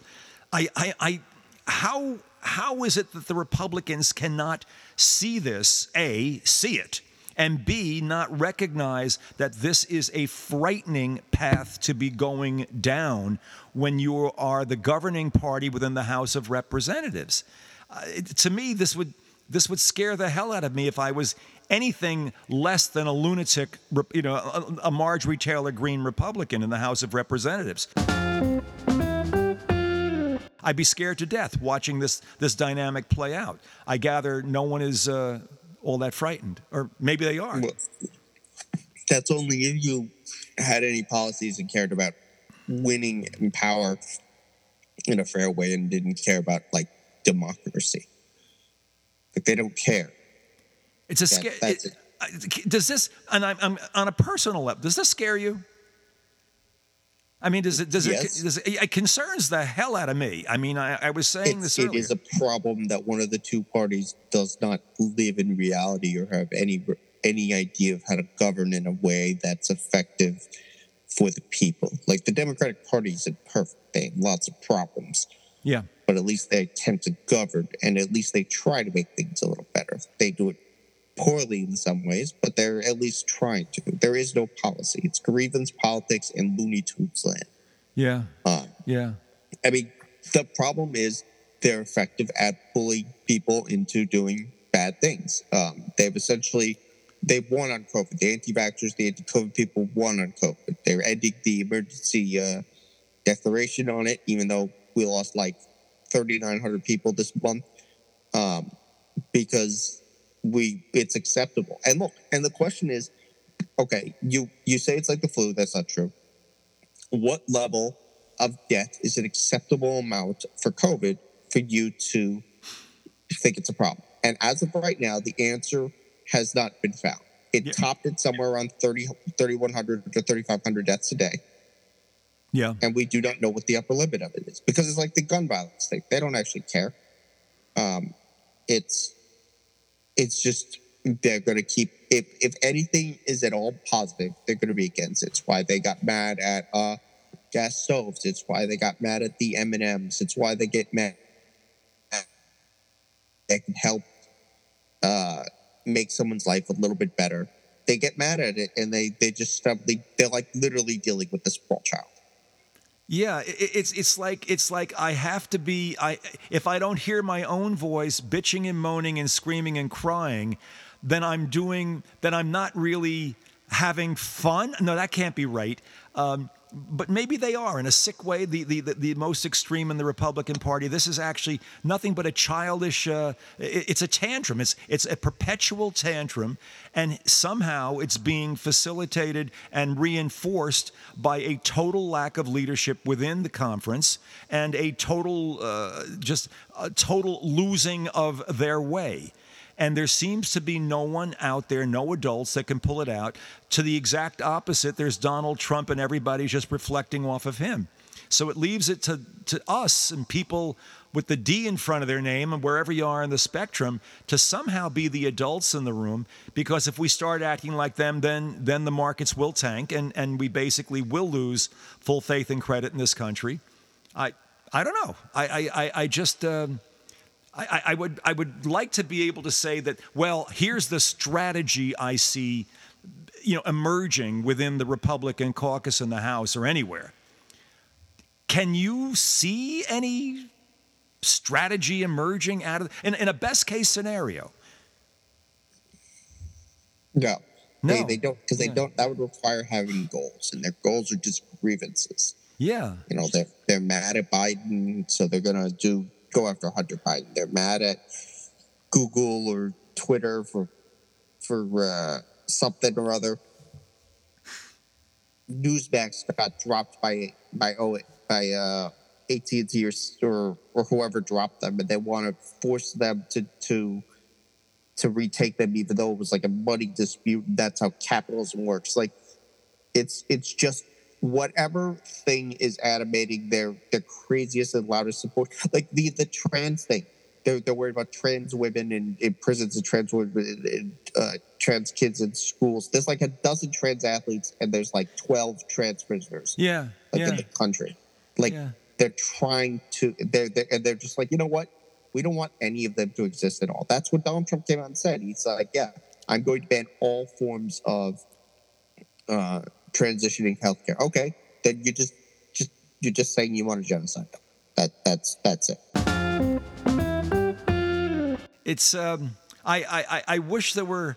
[SPEAKER 1] I, I, I, how how is it that the Republicans cannot see this? A, see it, and B, not recognize that this is a frightening path to be going down when you are the governing party within the House of Representatives. Uh, to me, this would this would scare the hell out of me if I was anything less than a lunatic, you know, a, a Marjorie Taylor Greene Republican in the House of Representatives. I'd be scared to death watching this this dynamic play out. I gather no one is uh, all that frightened, or maybe they are. Well,
[SPEAKER 2] that's only if you had any policies and cared about winning in power in a fair way and didn't care about like democracy. Like they don't care.
[SPEAKER 1] It's a scare. It, uh, does this, and I'm, I'm on a personal level, does this scare you? I mean, does it does, yes. it does it, it concerns the hell out of me. I mean, I, I was saying it's, this. Earlier.
[SPEAKER 2] It is a problem that one of the two parties does not live in reality or have any any idea of how to govern in a way that's effective for the people. Like the Democratic Party isn't perfect; they have lots of problems.
[SPEAKER 1] Yeah,
[SPEAKER 2] but at least they attempt to govern, and at least they try to make things a little better. They do it poorly in some ways, but they're at least trying to. There is no policy. It's grievance politics and Looney Tunes land.
[SPEAKER 1] Yeah. Um, yeah.
[SPEAKER 2] I mean, the problem is they're effective at pulling people into doing bad things. Um, they've essentially they won on COVID. The anti-vaxxers, the anti-COVID people won on COVID. They're ending the emergency uh, declaration on it, even though we lost like 3,900 people this month, um, because we it's acceptable. And look, and the question is, okay, you you say it's like the flu. That's not true. What level of death is an acceptable amount for COVID for you to think it's a problem. And as of right now, the answer has not been found. It
[SPEAKER 1] Yeah.
[SPEAKER 2] topped at somewhere around 30, 3,100 to 3,500 deaths a day.
[SPEAKER 1] Yeah.
[SPEAKER 2] And we do not know what the upper limit of it is because it's like the gun violence thing. They don't actually care. Um, it's it's just they're going to keep if if anything is at all positive, they're going to be against it. It's why they got mad at uh, gas stoves. It's why they got mad at the M and M's. It's why they get mad. That can help uh, make someone's life a little bit better. They get mad at it and they they just they, they're like literally dealing with this small child.
[SPEAKER 1] Yeah, it's it's like it's like I have to be I if I don't hear my own voice bitching and moaning and screaming and crying, then I'm doing then I'm not really having fun. No, that can't be right. Um, but maybe they are in a sick way. The, the the most extreme in the Republican Party. This is actually nothing but a childish. Uh, it- it's a tantrum. It's it's a perpetual tantrum, and somehow it's being facilitated and reinforced by a total lack of leadership within the conference and a total uh, just a total losing of their way. And there seems to be no one out there, no adults that can pull it out. To the exact opposite, there's Donald Trump, and everybody's just reflecting off of him. So it leaves it to, to us and people with the D in front of their name and wherever you are in the spectrum to somehow be the adults in the room. Because if we start acting like them, then then the markets will tank and, and we basically will lose full faith and credit in this country. I I don't know. I I, I, just um, I, I- would I would like to be able to say that. Well, here's the strategy I see, you know, emerging within the Republican caucus in the House or anywhere. Can you see any strategy emerging out of in, in a best case scenario?
[SPEAKER 2] No. They,
[SPEAKER 1] No.
[SPEAKER 2] they don't because they
[SPEAKER 1] Yeah.
[SPEAKER 2] don't that would require having goals and their goals are just grievances.
[SPEAKER 1] Yeah,
[SPEAKER 2] You know, they're they're mad at Biden, so they're gonna do go after Hunter Biden. They're mad at Google or Twitter for for uh, something or other. Newsmax got dropped by by by uh, AT and T or, or or whoever dropped them, and they want to force them to to to retake them, even though it was like a money dispute. That's how capitalism works. Like it's it's just whatever thing is animating their their craziest and loudest support. Like the the trans thing. They're, they're worried about trans women in, in prisons and trans women and uh, trans kids in schools. There's like a dozen trans athletes and there's like 12 trans prisoners
[SPEAKER 1] yeah,
[SPEAKER 2] like
[SPEAKER 1] yeah,
[SPEAKER 2] in the country. Like
[SPEAKER 1] Yeah.
[SPEAKER 2] they're trying to they're, they're and they're just like, you know what? We don't want any of them to exist at all. That's what Donald Trump came out and said. He's like, yeah, I'm going to ban all forms of uh, transitioning healthcare. Okay, then you just just you're just saying you want to genocide them. That that's that's it.
[SPEAKER 1] it's um, I, I I- wish there were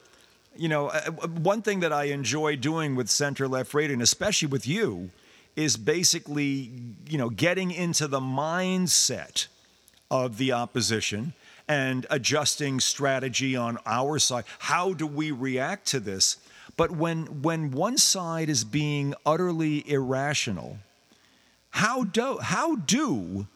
[SPEAKER 1] you know uh, one thing that i enjoy doing with center left radio and especially with you is basically you know getting into the mindset of the opposition and adjusting strategy on our side how do we react to this but when when one side is being utterly irrational how do how do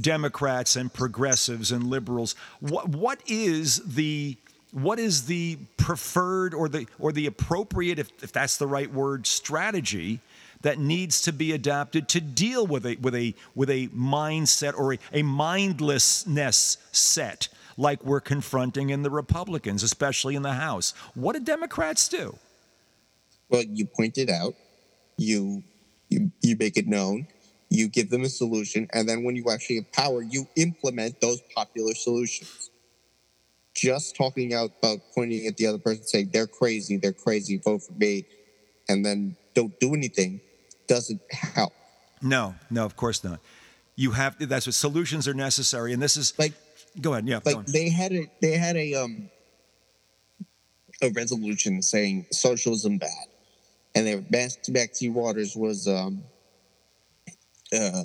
[SPEAKER 1] Democrats and progressives and liberals. What what is the what is the preferred or the or the appropriate, if, if that's the right word, strategy that needs to be adapted to deal with a with a with a mindset or a, a mindlessness set like we're confronting in the Republicans, especially in the House. What do Democrats do?
[SPEAKER 2] Well, you point it out, you you you make it known, you give them a solution, and then when you actually have power, you implement those popular solutions. Just talking out about pointing at the other person, saying they're crazy, they're crazy, vote for me, and then don't do anything doesn't help.
[SPEAKER 1] No, no, of course not. You have to, that's what solutions are necessary, and this is
[SPEAKER 2] Like
[SPEAKER 1] go ahead, yeah, go
[SPEAKER 2] like they had a they had a um a resolution saying socialism bad, and their back to Waters was um uh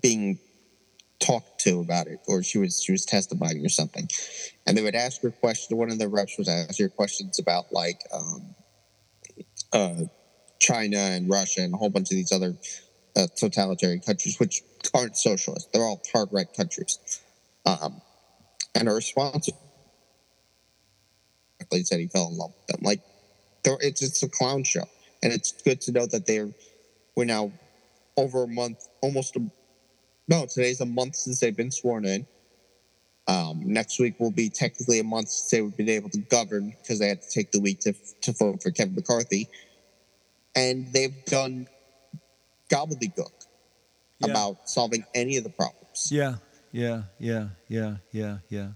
[SPEAKER 2] being talked to about it, or she was she was testifying or something, and they would ask her questions. One of the reps was asking her questions about like um uh China and Russia and a whole bunch of these other uh, totalitarian countries, which aren't socialist. They're all hard right countries. Um, and her response said he fell in love with them. Like, it's it's a clown show, and it's good to know that they're we're now over a month, almost a no, today's a month since they've been sworn in. Um, next week will be technically a month since they've been able to govern because they had to take the week to to vote for Kevin McCarthy, and they've done gobbledygook yeah. about solving any of the problems.
[SPEAKER 1] Yeah, yeah, yeah, yeah, yeah, yeah.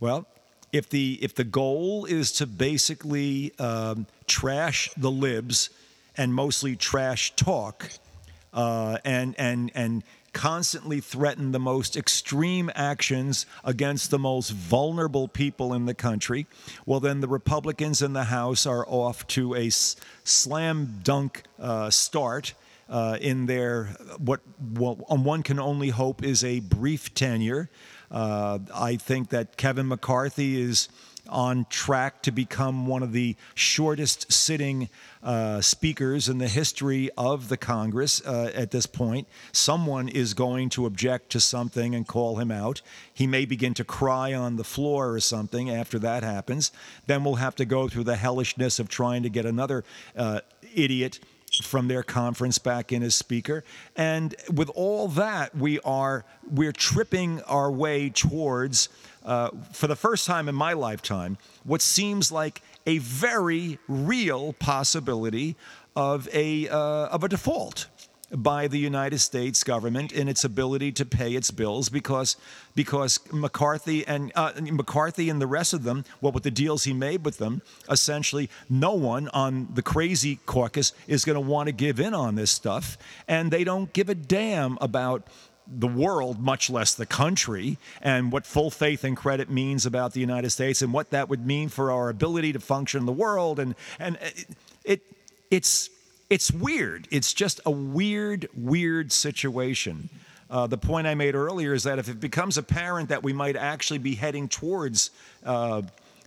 [SPEAKER 1] Well, if the if the goal is to basically um, trash the libs and mostly trash talk, uh, and and and constantly threaten the most extreme actions against the most vulnerable people in the country, well, then the Republicans in the House are off to a slam dunk uh, start. Uh, in their what one can only hope is a brief tenure. Uh, I think that Kevin McCarthy is on track to become one of the shortest sitting uh, speakers in the history of the Congress uh, at this point. Someone is going to object to something and call him out. He may begin to cry on the floor or something after that happens. Then we'll have to go through the hellishness of trying to get another uh, idiot from their conference back in as speaker. And with all that, we are we're tripping our way towards, uh, for the first time in my lifetime, what seems like a very real possibility of a uh, of a default by the United States government in its ability to pay its bills because because McCarthy and uh, McCarthy and the rest of them, well, with the deals he made with them, essentially no one on the crazy caucus is going to want to give in on this stuff, and they don't give a damn about the world, much less the country, and what full faith and credit means about the United States, and what that would mean for our ability to function in the world, and and it, it it's it's weird. It's just a weird, weird situation. Uh, the point I made earlier is that if it becomes apparent that we might actually be heading towards uh,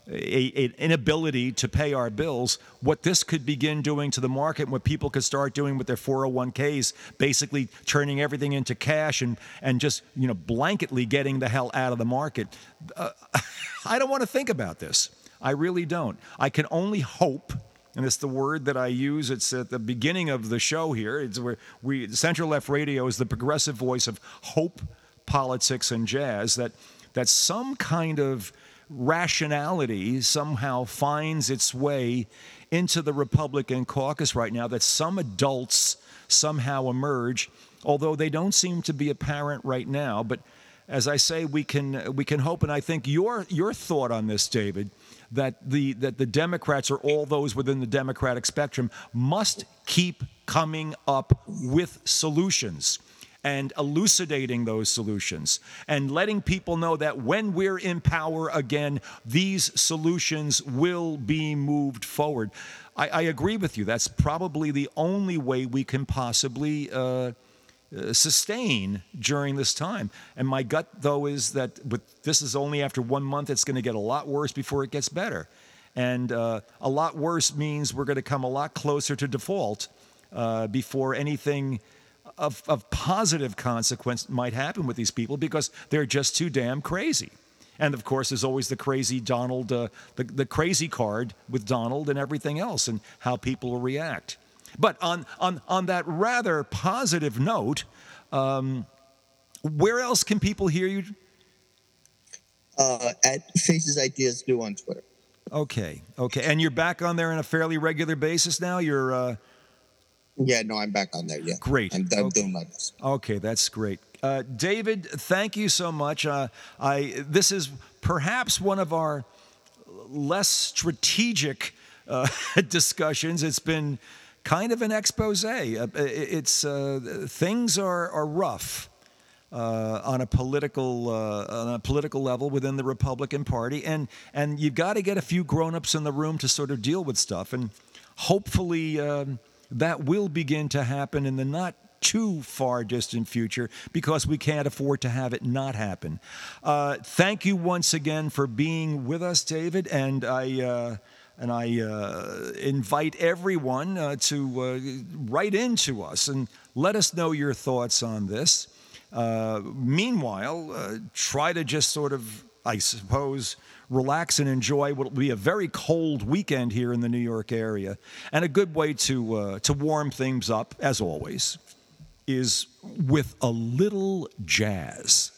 [SPEAKER 1] a, an inability to pay our bills, what this could begin doing to the market, what people could start doing with their 401ks, basically turning everything into cash and, and just you know blanketly getting the hell out of the market. Uh, (laughs) I don't want to think about this. I really don't. I can only hope and it's the word that I use. It's at the beginning of the show here. It's where we Center Left Radio is the progressive voice of hope, politics, and jazz. That that some kind of rationality somehow finds its way into the Republican caucus right now. That some adults somehow emerge, although they don't seem to be apparent right now. But as I say, we can we can hope. And I think your your thought on this, David that the that the Democrats or all those within the Democratic spectrum must keep coming up with solutions and elucidating those solutions and letting people know that when we're in power again, these solutions will be moved forward. I, I agree with you. That's probably the only way we can possibly. Uh, uh, sustain during this time. And my gut, though, is that with this is only after one month, it's going to get a lot worse before it gets better. And uh, a lot worse means we're going to come a lot closer to default uh, before anything of, of positive consequence might happen with these people because they're just too damn crazy. And of course, there's always the crazy Donald, uh, the, the crazy card with Donald and everything else and how people will react. But on, on, on that rather positive note, um, where else can people hear you?
[SPEAKER 2] Uh, at Faces Ideas New on Twitter.
[SPEAKER 1] Okay, okay, and you're back on there on a fairly regular basis now. You're. Uh...
[SPEAKER 2] Yeah, no, I'm back on there. Yeah,
[SPEAKER 1] great.
[SPEAKER 2] I'm, I'm okay. doing my best.
[SPEAKER 1] Okay, that's great. Uh, David, thank you so much. Uh, I this is perhaps one of our less strategic uh, (laughs) discussions. It's been kind of an expose. Uh, it's uh, things are, are rough. Uh, on a political uh, on a political level within the Republican Party, and and you've got to get a few grown-ups in the room to sort of deal with stuff, and hopefully um, that will begin to happen in the not too far distant future because we can't afford to have it not happen. Uh, thank you once again for being with us, David, and I. Uh, and I uh, invite everyone uh, to uh, write into us and let us know your thoughts on this. Uh, meanwhile, try to just sort of I suppose, relax and enjoy what will be a very cold weekend here in the New York area. And a good way to, uh, to warm things up, as always, is with a little jazz.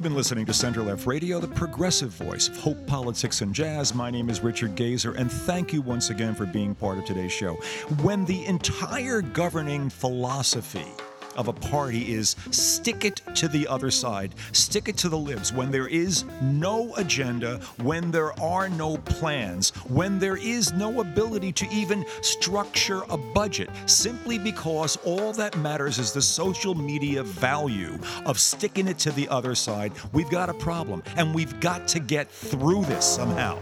[SPEAKER 1] You've been listening to Center Left Radio, the progressive voice of hope, politics, and jazz. My name is Richard Gazer, and thank you once again for being part of today's show. When the entire governing philosophy of a party is stick it to the other side, stick it to the libs. When there is no agenda, when there are no plans, when there is no ability to even structure a budget, simply because all that matters is the social media value of sticking it to the other side, we've got a problem. And we've got to get through this somehow.